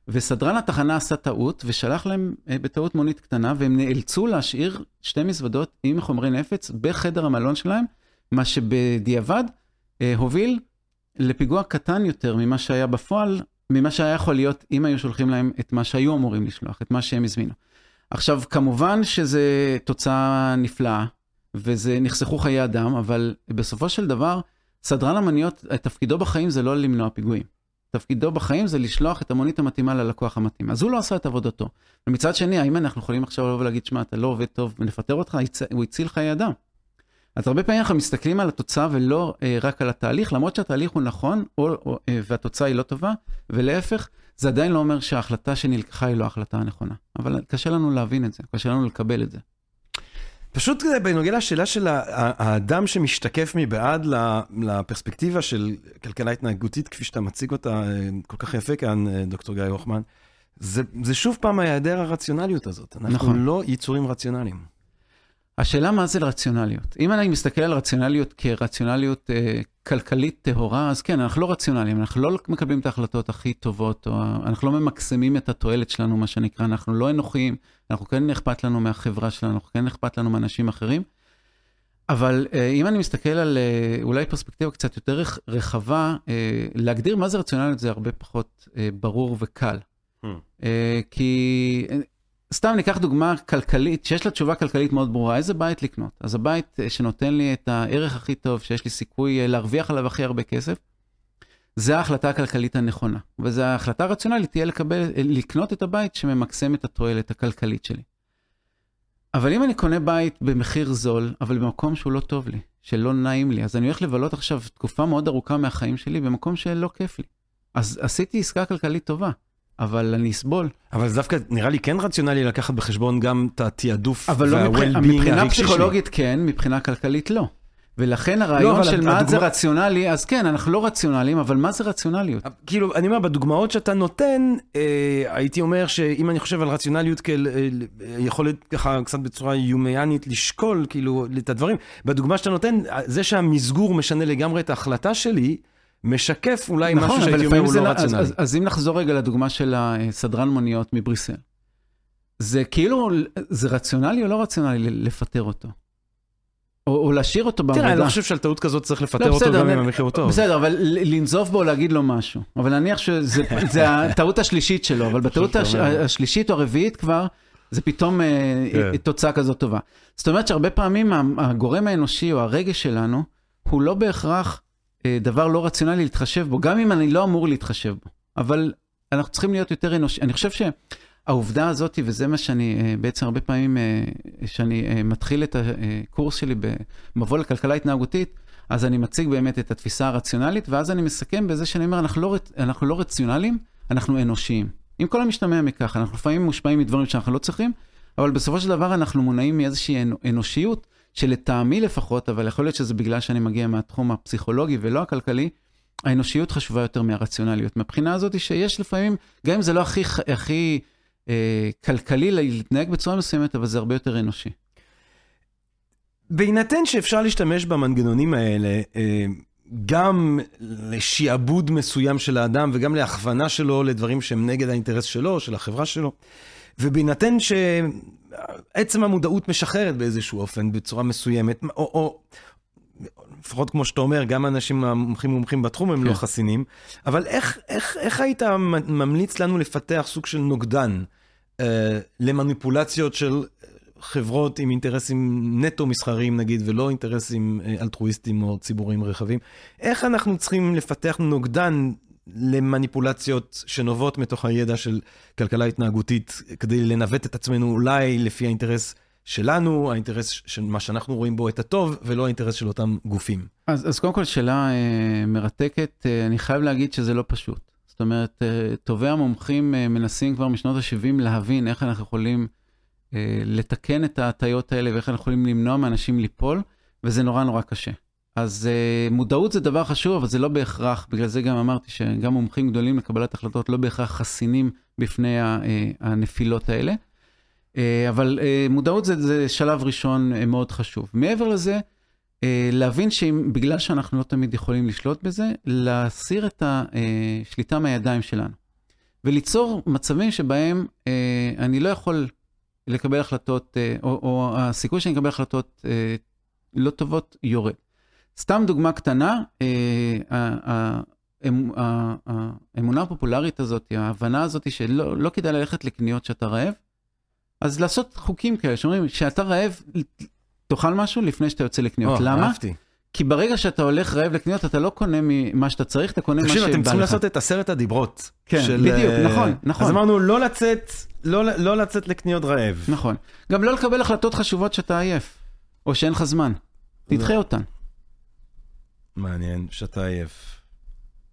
וסדרן התחנה עשה טעות ושלח להם בטעות מונית קטנה, והם נאלצו להשאיר שתי מזוודות עם חומרי נפץ בחדר המלון שלהם, מה שבדיעבד הוביל לפיגוע קטן יותר ממה שהיה בפועל, ממה שהיה יכול להיות אם היו שולחים להם את מה שהיו אמורים לשלוח, את מה שהם הזמינו. עכשיו, כמובן שזו תוצאה נפלאה, וזה נחסכו חיי אדם, אבל בסופו של דבר, סדרן המוניות, תפקידו בחיים זה לא למנוע פיגועים. תפקידו בחיים זה לשלוח את המונית המתאימה ללקוח המתאים. אז הוא לא עשה את עבודתו. ומצד שני, האם אנחנו יכולים עכשיו לבוא ולהגיד, שמע, אתה לא עובד טוב ונפטר אותך? הוא הציל חיי אדם. אז הרבה פעמים אנחנו מסתכלים על התוצאה ולא אה, רק על התהליך, למרות שהתהליך הוא נכון או, או, אה, והתוצאה היא לא טובה, ולהפך, זה עדיין לא אומר שההחלטה שנלקחה היא לא ההחלטה הנכונה. אבל קשה לנו להבין את זה, קשה לנו לקבל את זה. פשוט בנוגע לשאלה של האדם שמשתקף מבעד לפרספקטיבה של כלכלה התנהגותית, כפי שאתה מציג אותה אה, כל כך יפה כאן, אה, דוקטור גיא הוחמן, זה, זה שוב פעם ההיעדר הרציונליות הזאת. אנחנו נכון. לא יצורים רציונליים. השאלה מה זה רציונליות. אם אני מסתכל על רציונליות כרציונליות אה, כלכלית טהורה, אז כן, אנחנו לא רציונליים, אנחנו לא מקבלים את ההחלטות הכי טובות, או אנחנו לא ממקסמים את התועלת שלנו, מה שנקרא, אנחנו לא אנוכיים, אנחנו כן אכפת לנו מהחברה שלנו, אנחנו כן אכפת לנו מאנשים אחרים. אבל אה, אם אני מסתכל על אה, אולי פרספקטיבה קצת יותר רחבה, אה, להגדיר מה זה רציונליות זה הרבה פחות אה, ברור וקל. Hmm. אה, כי סתם ניקח דוגמה כלכלית, שיש לה תשובה כלכלית מאוד ברורה, איזה בית לקנות? אז הבית אה, שנותן לי את הערך הכי טוב, שיש לי סיכוי אה, להרוויח עליו הכי הרבה כסף, זה ההחלטה הכלכלית הנכונה. וזו ההחלטה הרציונלית תהיה לקבל, אה, לקנות את הבית שממקסם את התועלת הכלכלית שלי. אבל אם אני קונה בית במחיר זול, אבל במקום שהוא לא טוב לי, שלא נעים לי, אז אני הולך לבלות עכשיו תקופה מאוד ארוכה מהחיים שלי במקום שלא כיף לי. אז עשיתי עסקה כלכלית טובה. אבל אני אסבול. אבל זה דווקא נראה לי כן רציונלי לקחת בחשבון גם את התעדוף אבל לא מבח... וה-well-being מבחינה הרגשי שלי. פסיכולוגית כן, מבחינה כלכלית לא. ולכן הרעיון אבל של מה זה הדוגמה- רציונלי, אז כן, אנחנו לא רציונליים, אבל מה זה רציונליות? כאילו, אני אומר, בדוגמאות שאתה נותן, אה, הייתי אומר שאם אני חושב על רציונליות כאל אה, ככה קצת בצורה יומיאנית לשקול, כאילו, את הדברים, בדוגמה שאתה נותן, זה שהמסגור משנה לגמרי את ההחלטה שלי, משקף אולי משהו שהייתי אומר נכון, הוא לא לא- אז- רציונלי. אז- אז אם נחזור רגע לדוגמה של הסדרן מוניות מבריסל. זה כאילו, זה רציונלי או לא רציונלי לפטר אותו? או או להשאיר אותו בעבודה? תראה, אני לא חושב שעל טעות כזאת צריך לפטר לא, אותו בסדר, גם אם המחיר הוא טוב. בסדר, אבל לנזוף בו להגיד לו משהו. אבל נניח שזה זה הטעות השלישית שלו, אבל בטעות הש-. השלישית או הרביעית כבר, זה פתאום אה, כן. תוצאה כזאת טובה. זאת אומרת שהרבה פעמים הגורם האנושי או הרגש שלנו, הוא לא בהכרח אה, דבר לא רציונלי להתחשב בו, גם אם אני לא אמור להתחשב בו. אבל אנחנו צריכים להיות יותר אנושי. אני חושב שהעובדה הזאת, וזה מה שאני אה, בעצם הרבה פעמים, אה, שאני אה, מתחיל את הקורס שלי במבוא לכלכלה התנהגותית, אז אני מציג באמת את התפיסה הרציונלית, ואז אני מסכם בזה שאני אומר, אנחנו לא, אנחנו לא רציונליים, אנחנו אנושיים. עם כל המשתמע מכך, אנחנו לפעמים מושפעים מדברים שאנחנו לא צריכים, אבל בסופו של דבר אנחנו מונעים מאיזושהי אנ- אנושיות, שלטעמי לפחות, אבל יכול להיות שזה בגלל שאני מגיע מהתחום הפסיכולוגי ולא הכלכלי, האנושיות חשובה יותר מהרציונליות. מהבחינה הזאת שיש לפעמים, גם אם זה לא הכי, הכי אה, כלכלי להתנהג בצורה מסוימת, אבל זה הרבה יותר אנושי. בהינתן שאפשר להשתמש במנגנונים האלה, אה, גם לשעבוד מסוים של האדם וגם להכוונה שלו לדברים שהם נגד האינטרס שלו, של החברה שלו, ובהינתן שעצם המודעות משחררת באיזשהו אופן, בצורה מסוימת, או, או לפחות כמו שאתה אומר, גם האנשים המומחים מומחים בתחום הם כן. לא חסינים, אבל איך, איך, איך היית ממליץ לנו לפתח סוג של נוגדן אה, למניפולציות של חברות עם אינטרסים נטו מסחריים נגיד, ולא אינטרסים אה, אלטרואיסטיים או ציבוריים רחבים. איך אנחנו צריכים לפתח נוגדן למניפולציות שנובעות מתוך הידע של כלכלה התנהגותית, כדי לנווט את עצמנו אולי לפי האינטרס שלנו, האינטרס של מה שאנחנו רואים בו את הטוב, ולא האינטרס של אותם גופים. אז, אז קודם כל, שאלה אה, מרתקת. אה, אני חייב להגיד שזה לא פשוט. זאת אומרת, אה, טובי המומחים אה, מנסים כבר משנות ה-70 להבין איך אנחנו יכולים אה, לתקן את ההטיות האלה ואיך אנחנו יכולים למנוע מאנשים ליפול, וזה נורא נורא קשה. אז אה, מודעות זה דבר חשוב, אבל זה לא בהכרח, בגלל זה גם אמרתי שגם מומחים גדולים לקבלת החלטות לא בהכרח חסינים בפני ה- אה, הנפילות האלה. אה, אבל אה, מודעות זה, זה שלב ראשון אה, מאוד חשוב. מעבר לזה, אה, להבין שבגלל שאנחנו לא תמיד יכולים לשלוט בזה, להסיר את השליטה מהידיים שלנו. וליצור מצבים שבהם אה, אני לא יכול לקבל החלטות, אה, או, או הסיכוי שאני אקבל החלטות אה, לא טובות יורד. סתם דוגמה קטנה, אה, ה- האמונה הפופולרית הזאת, ההבנה הזאת שלא לא כדאי ללכת לקניות שאתה רעב, אז לעשות חוקים כאלה שאומרים שאתה רעב, תאכל משהו לפני שאתה יוצא לקניות. או, למה? אהבתי. כי ברגע שאתה הולך רעב לקניות, אתה לא קונה ממה שאתה צריך, אתה קונה מה שבא תקשיב, לך. אתם צריכים לעשות את עשרת הדיברות. כן, של, בדיוק, אה, נכון, נכון. אז אמרנו לא לצאת, לא, לא לצאת לקניות רעב. נכון. גם לא לקבל החלטות חשובות שאתה עייף, או שאין לך זמן. תדחה אותן. מעניין, שאתה עייף.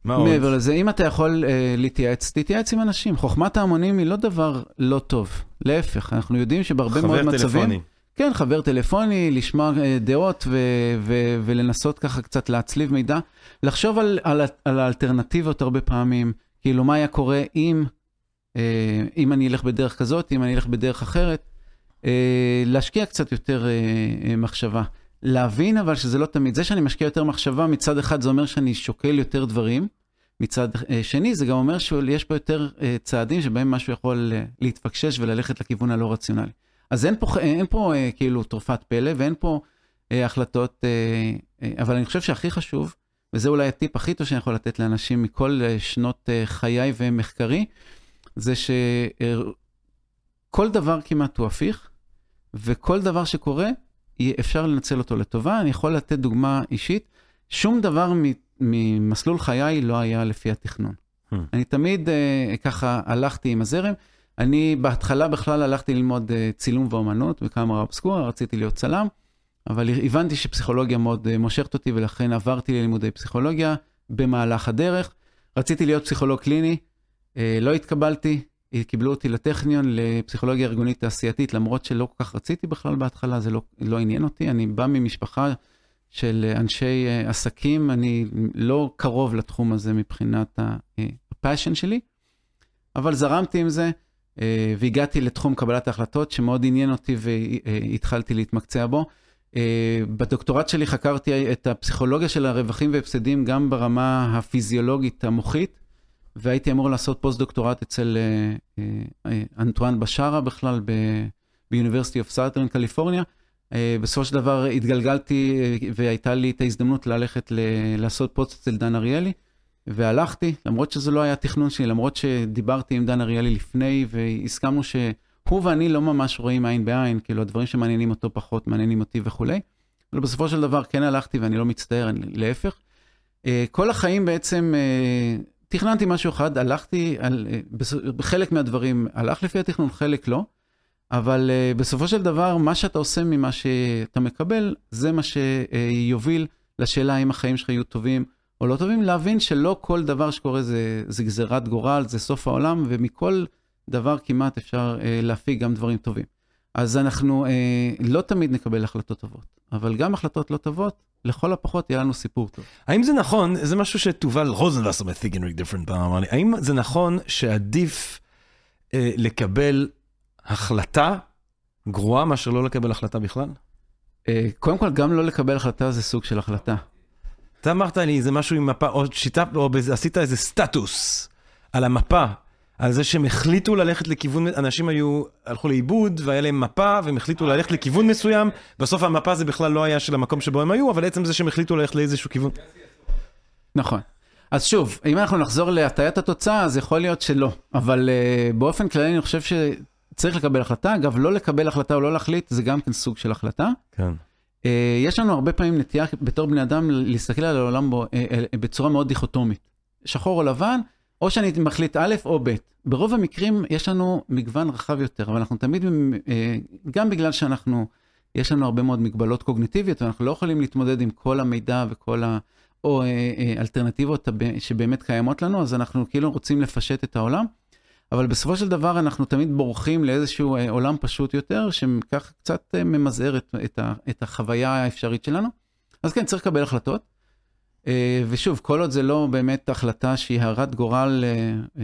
מה עוד? מעבר לזה, אם אתה יכול אה, להתייעץ, תתייעץ עם אנשים. חוכמת ההמונים היא לא דבר לא טוב. להפך, אנחנו יודעים שבהרבה מאוד חבר מצבים... טלפוני. כן, חבר טלפוני, לשמוע אה, דעות ו- ו- ולנסות ככה קצת להצליב מידע. לחשוב על, על, על האלטרנטיבות הרבה פעמים, כאילו מה היה קורה אם, אה, אם אני אלך בדרך כזאת, אם אני אלך בדרך אחרת. אה, להשקיע קצת יותר אה, אה, מחשבה. להבין אבל שזה לא תמיד, זה שאני משקיע יותר מחשבה, מצד אחד זה אומר שאני שוקל יותר דברים, מצד אה, שני זה גם אומר שיש פה יותר אה, צעדים שבהם משהו יכול אה, להתפקשש וללכת לכיוון הלא רציונלי. אז אין פה, אין פה כאילו תרופת פלא ואין פה אה, החלטות, אה, אה, אבל אני חושב שהכי חשוב, וזה אולי הטיפ הכי טוב שאני יכול לתת לאנשים מכל שנות חיי ומחקרי, זה שכל דבר כמעט הוא הפיך, וכל דבר שקורה, אפשר לנצל אותו לטובה. אני יכול לתת דוגמה אישית, שום דבר ממסלול חיי לא היה לפי התכנון. Hmm. אני תמיד אה, ככה הלכתי עם הזרם. אני בהתחלה בכלל הלכתי ללמוד אה, צילום ואומנות בקאמרה אובסקורה, רציתי להיות צלם, אבל הבנתי שפסיכולוגיה מאוד אה, מושכת אותי ולכן עברתי ללימודי פסיכולוגיה במהלך הדרך. רציתי להיות פסיכולוג קליני, לא התקבלתי, קיבלו אותי לטכניון לפסיכולוגיה ארגונית תעשייתית, למרות שלא כל כך רציתי בכלל בהתחלה, זה לא, לא עניין אותי. אני בא ממשפחה של אנשי עסקים, אני לא קרוב לתחום הזה מבחינת הפאשן שלי, אבל זרמתי עם זה. אה, והגעתי לתחום קבלת ההחלטות שמאוד עניין אותי והתחלתי להתמקצע בו. אה, בדוקטורט שלי חקרתי את הפסיכולוגיה של הרווחים והפסדים גם ברמה הפיזיולוגית המוחית, והייתי אמור לעשות פוסט-דוקטורט אצל אה, אנטואן בשארה בכלל ב-University of Southern California. בסופו של דבר התגלגלתי והייתה לי את ההזדמנות ללכת לעשות פוסט אצל דן אריאלי. והלכתי, למרות שזה לא היה תכנון שלי, למרות שדיברתי עם דן אריאלי לפני, והסכמנו שהוא ואני לא ממש רואים עין בעין, כאילו הדברים שמעניינים אותו פחות מעניינים אותי וכולי. אבל בסופו של דבר כן הלכתי ואני לא מצטער, אני, להפך. אה, כל החיים בעצם, אה, תכננתי משהו אחד, הלכתי, על, אה, בחלק מהדברים הלך לפי התכנון, חלק לא. אבל uh, בסופו של דבר, מה שאתה עושה ממה שאתה מקבל, זה מה שיוביל לשאלה האם החיים שלך יהיו טובים או לא טובים, להבין שלא כל דבר שקורה זה, זה גזירת גורל, זה סוף העולם, ומכל דבר כמעט אפשר אה, להפיק גם דברים טובים. אז אנחנו אה, לא תמיד נקבל החלטות טובות, אבל גם החלטות לא טובות, לכל הפחות יהיה לנו סיפור טוב. האם זה נכון, זה משהו שתובל רוזנבסר מת'יגנריק דיפרנט פעם אמר לי, האם זה נכון שעדיף אה, לקבל החלטה גרועה מאשר לא לקבל החלטה בכלל? אה, קודם כל, גם לא לקבל החלטה זה סוג של החלטה. אתה אמרת לי זה משהו עם מפה, או שיטה, או עשית איזה סטטוס על המפה, על זה שהם החליטו ללכת לכיוון, אנשים היו, הלכו לאיבוד והיה להם מפה, והם החליטו ללכת לכיוון מסוים, בסוף המפה זה בכלל לא היה של המקום שבו הם היו, אבל עצם זה שהם החליטו ללכת לאיזשהו כיוון. נכון. אז שוב, אם אנחנו נחזור להטיית התוצאה, אז יכול להיות שלא. אבל uh, באופן כללי אני חושב שצריך לקבל החלטה. אגב, לא לקבל החלטה או לא להחליט, זה גם כן סוג של החלטה. כן. אה, יש לנו הרבה פעמים נטייה בתור בני אדם להסתכל על העולם בו, אה, אה, בצורה מאוד דיכוטומית. שחור או לבן, או שאני מחליט א' או ב'. ברוב המקרים יש לנו מגוון רחב יותר, אבל אנחנו תמיד, גם בגלל שאנחנו, יש לנו הרבה מאוד מגבלות קוגניטיביות, ואנחנו לא יכולים להתמודד עם כל המידע וכל ה... או אלטרנטיבות שבאמת קיימות לנו, אז אנחנו כאילו רוצים לפשט את העולם. אבל בסופו של דבר אנחנו תמיד בורחים לאיזשהו אה, עולם פשוט יותר, שכך קצת אה, ממזער את, את, את החוויה האפשרית שלנו. אז כן, צריך לקבל החלטות. אה, ושוב, כל עוד זה לא באמת החלטה שהיא הרת גורל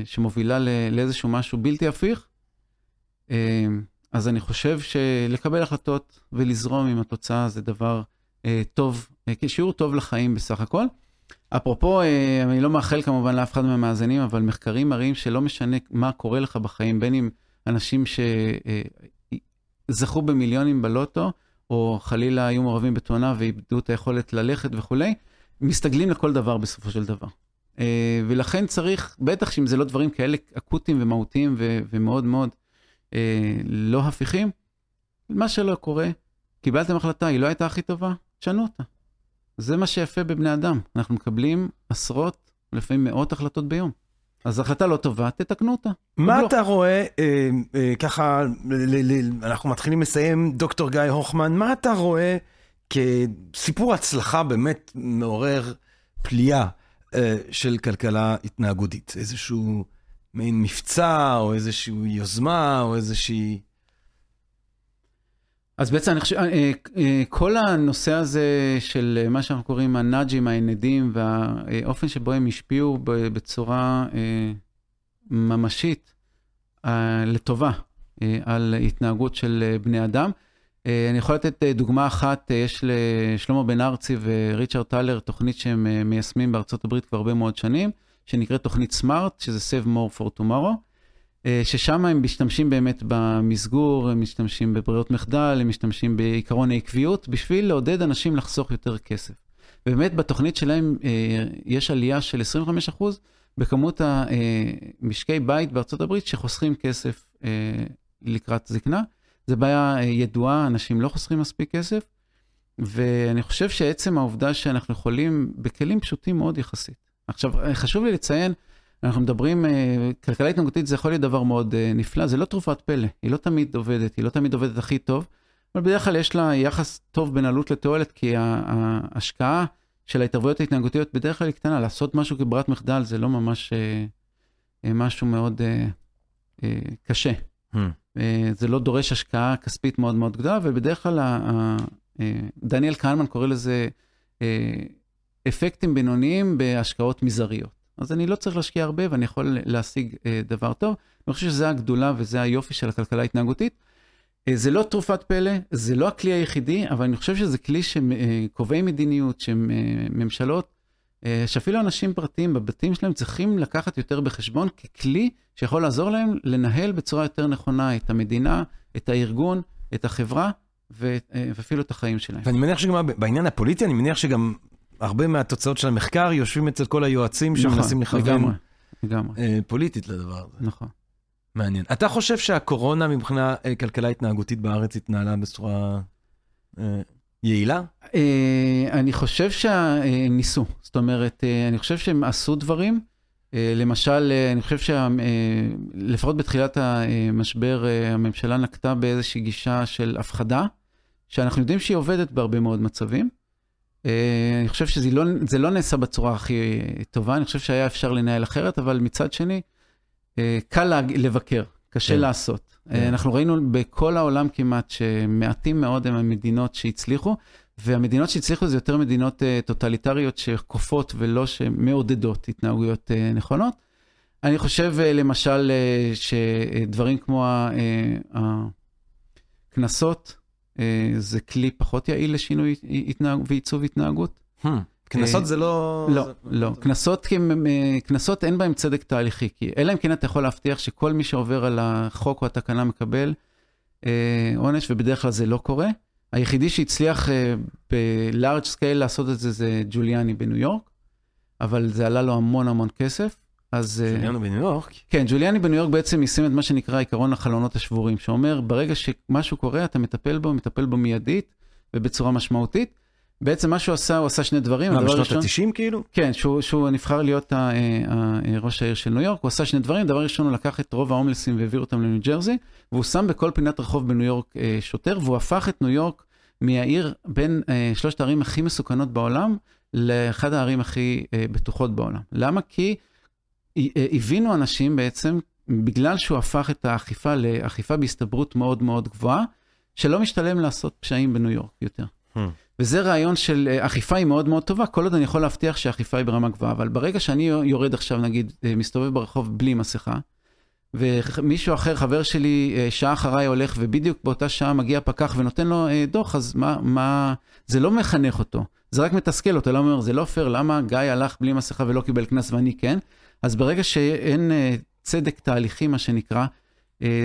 שמובילה לאיזשהו משהו בלתי הפיך, אז אני חושב שלקבל החלטות ולזרום עם התוצאה זה דבר טוב, כשיעור טוב לחיים בסך הכל. אפרופו, אה, אני לא מאחל כמובן לאף אחד מהמאזינים, אבל מחקרים מראים שלא משנה מה קורה לך בחיים, בין אם אנשים שזכו במיליונים בלוטו, או חלילה היו מעורבים בתאונה ואיבדו את היכולת ללכת וכולי, מסתגלים לכל דבר בסופו של דבר. אה, ולכן צריך, בטח שאם זה לא דברים כאלה אקוטיים ומהותיים ומאוד מאוד אה, לא הפיכים, מה שלא קורה, קיבלתם החלטה, היא לא הייתה הכי טובה, תשנו אותה. זה מה שיפה בבני אדם, אנחנו מקבלים עשרות, לפעמים מאות החלטות ביום. אז החלטה לא טובה, תתקנו אותה. מה לא. אתה רואה, אה, אה, ככה, ל, ל, אנחנו מתחילים לסיים, דוקטור גיא הוכמן, מה אתה רואה כסיפור הצלחה באמת מעורר פליאה אה, של כלכלה התנהגותית? איזשהו מעין מבצע, או איזושהי יוזמה, או איזושהי... אז בעצם אני חושב, אה, אה, כל הנושא הזה של מה שאנחנו קוראים הנאג'ים, הענדים, והאופן שבו הם השפיעו בצורה ממשית לטובה על התנהגות של בני אדם. אני יכול לתת דוגמה אחת, יש לשלמה בן ארצי וריצ'רד טלר תוכנית שהם מיישמים בארצות הברית כבר הרבה מאוד שנים, שנקראת תוכנית סמארט, שזה Save More for Tomorrow. אה, ששם הם משתמשים באמת במסגור, הם משתמשים בבריאות מחדל, הם משתמשים בעיקרון העקביות, בשביל לעודד אנשים לחסוך יותר כסף. ובאמת בתוכנית שלהם אה, יש עלייה של 25% בכמות המשקי בית בארצות הברית שחוסכים כסף אה, לקראת זקנה. זו בעיה ידועה, אנשים לא חוסכים מספיק כסף, ואני חושב שעצם העובדה שאנחנו יכולים, בכלים פשוטים מאוד יחסית. עכשיו, חשוב לי לציין, אנחנו מדברים, אה, כלכלה התנהגותית זה יכול להיות דבר מאוד אה, נפלא, זה לא תרופת פלא, היא לא תמיד עובדת, היא לא תמיד עובדת הכי טוב, אבל בדרך כלל יש לה יחס טוב בין עלות לתועלת, כי ההשקעה של ההתערבויות ההתנהגותיות בדרך כלל היא קטנה, לעשות משהו כברירת מחדל זה לא ממש אה, אה, משהו מאוד אה, אה, קשה. Hmm. אה, זה לא דורש השקעה כספית מאוד מאוד גדולה, ובדרך כלל אה, דניאל כהנמן קורא לזה אה, אפקטים בינוניים בהשקעות מזעריות. אז אני לא צריך להשקיע הרבה ואני יכול להשיג דבר טוב. אני חושב שזה הגדולה וזה היופי של הכלכלה ההתנהגותית. זה לא תרופת פלא, זה לא הכלי היחידי, אבל אני חושב שזה כלי שקובעי מדיניות, שממשלות, שאפילו אנשים פרטיים בבתים שלהם צריכים לקחת יותר בחשבון ככלי שיכול לעזור להם לנהל בצורה יותר נכונה את המדינה, את הארגון, את החברה ו- אה, ואפילו את החיים שלהם. ואני מניח שגם בעניין הפוליטי, אני מניח שגם הרבה מהתוצאות של המחקר יושבים אצל כל היועצים שמנסים נכון, לכוון לגמרי, לגמרי, אה, פוליטית לדבר הזה. נכון. מעניין. אתה חושב שהקורונה מבחינה אה, כלכלה התנהגותית בארץ התנהלה בצורה אה, יעילה? אה, אני חושב שניסו, זאת אומרת, אה, אני חושב שהם עשו דברים. אה, למשל, אני חושב שלפחות בתחילת המשבר, הממשלה נקטה באיזושהי גישה של הפחדה, שאנחנו יודעים שהיא עובדת בהרבה מאוד מצבים. אני חושב שזה לא, לא נעשה בצורה הכי טובה, אני חושב שהיה אפשר לנהל אחרת, אבל מצד שני, קל לבקר, קשה כן. לעשות. כן. אה, אנחנו ראינו בכל העולם כמעט שמעטים מאוד הם המדינות שהצליחו, והמדינות שהצליחו זה יותר מדינות אה, טוטליטריות שכופות ולא שמעודדות התנהגויות אה, נכונות. אני חושב למשל שדברים כמו הקנסות, זה כלי פחות יעיל לשינוי התנהג... ועיצוב התנהגות. Hmm. קנסות אה, זה לא... לא, לא. קנסות, אה, קנסות אין בהם צדק תהליכי, כי אלא אם כן אתה יכול להבטיח שכל מי שעובר על החוק או התקנה מקבל אה, עונש, ובדרך כלל זה לא קורה. היחידי שהצליח ב-large scale לעשות את זה זה ג'וליאני בניו יורק, אבל זה עלה לו המון המון כסף. אז... ג'וליאנו בניו יורק. כן, ג'וליאני בניו יורק בעצם יישם את מה שנקרא עקרון החלונות השבורים, שאומר, ברגע שמשהו קורה, אתה מטפל בו, מטפל בו מיידית ובצורה משמעותית. בעצם מה שהוא עשה, הוא עשה שני דברים. מה, בשנות הראשון- ה-90 כאילו? כן, שהוא, שהוא נבחר להיות ה, ה, ה, ראש העיר של ניו יורק, הוא עשה שני דברים, דבר ראשון הוא לקח את רוב ההומלסים והעביר אותם לניו ג'רזי, והוא שם בכל פינת רחוב בניו יורק אה, שוטר, והוא הפך את ניו יורק מהעיר בין אה, שלושת הערים הכי מסוכנות בעולם, לאחד הערים הכי אה, בטוחות בעולם. למה? כי אה, הבינו אנשים בעצם, בגלל שהוא הפך את האכיפה לאכיפה בהסתברות מאוד מאוד גבוהה, שלא משתלם לעשות פשעים בניו יורק יותר. Hmm. וזה רעיון של אה, אכיפה היא מאוד מאוד טובה, כל עוד אני יכול להבטיח שהאכיפה היא ברמה גבוהה, אבל ברגע שאני יורד עכשיו, נגיד, אה, מסתובב ברחוב בלי מסכה, ומישהו אחר, חבר שלי, אה, שעה אחריי הולך, ובדיוק באותה שעה מגיע פקח ונותן לו דוח, אז מה, מה, זה לא מחנך אותו, זה רק מתסכל אותו, למה אומר, זה לא פייר, למה גיא הלך בלי מסכה ולא קיבל קנס ואני כן? אז ברגע שאין צדק תהליכי, מה שנקרא,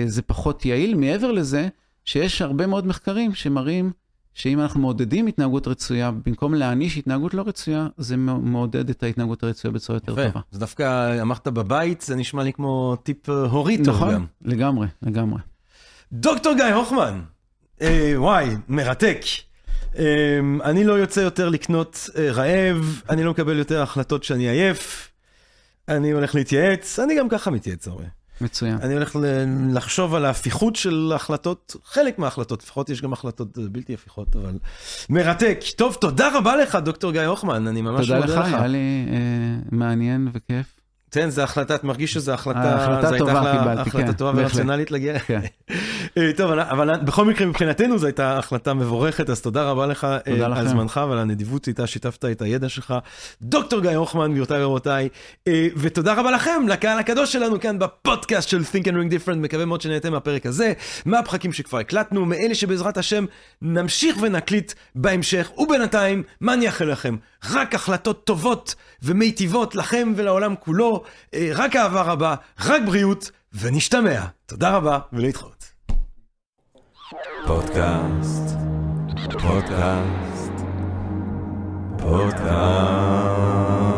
זה פחות יעיל. מעבר לזה, שיש הרבה מאוד מחקרים שמראים שאם אנחנו מעודדים התנהגות רצויה, במקום להעניש התנהגות לא רצויה, זה מעודד את ההתנהגות הרצויה בצורה יותר. טובה. זה דווקא אמרת בבית, זה נשמע לי כמו טיפ אה, הורי טוב נכון, גם. לגמרי, לגמרי. דוקטור גיא הוחמן, אה, וואי, מרתק. אה, אני לא יוצא יותר לקנות אה, רעב, אני לא מקבל יותר החלטות שאני עייף, אני הולך להתייעץ, אני גם ככה מתייעץ הרבה. מצוין. אני הולך לחשוב על ההפיכות של החלטות, חלק מההחלטות, לפחות יש גם החלטות אה, בלתי הפיכות, אבל מרתק. טוב, תודה רבה לך, דוקטור גיא הוחמן, אני ממש תודה מודה לך, לך. היה לי אה, מעניין וכיף. כן, זו החלטה, את מרגיש שזו החלטה, החלטה טובה החלטה- קיבלתי, החלטה כן, טובה. ורציונלית להגיע. כן. אה, טוב, אבל- בכל מקרה מבחינתנו זו הייתה החלטה מבורכת, אז תודה רבה לך אה, תודה על לכם. זמנך ועל הנדיבות שאיתה שיתפת את הידע שלך. דוקטור גיא הוחמן, גבירותיי ורבותיי, אה, ותודה רבה לכם, לקהל הקדוש שלנו כאן בפודקאסט של Think and Ring Different, מקווה מאוד שנהנתם מהפרק הזה, מהפחקים שכבר הקלטנו, מאלה שבעזרת השם נמשיך ונקליט בהמשך, ובינתיים, מה אני אאחל לכם? רק החלטות טובות ומיטיבות לכם ולעולם כולו, אה, רק אהבה רבה, רק בריאות, ונשתמע. תודה רבה ולהתחאות. פודקאסט, פודקאסט, פודקאסט.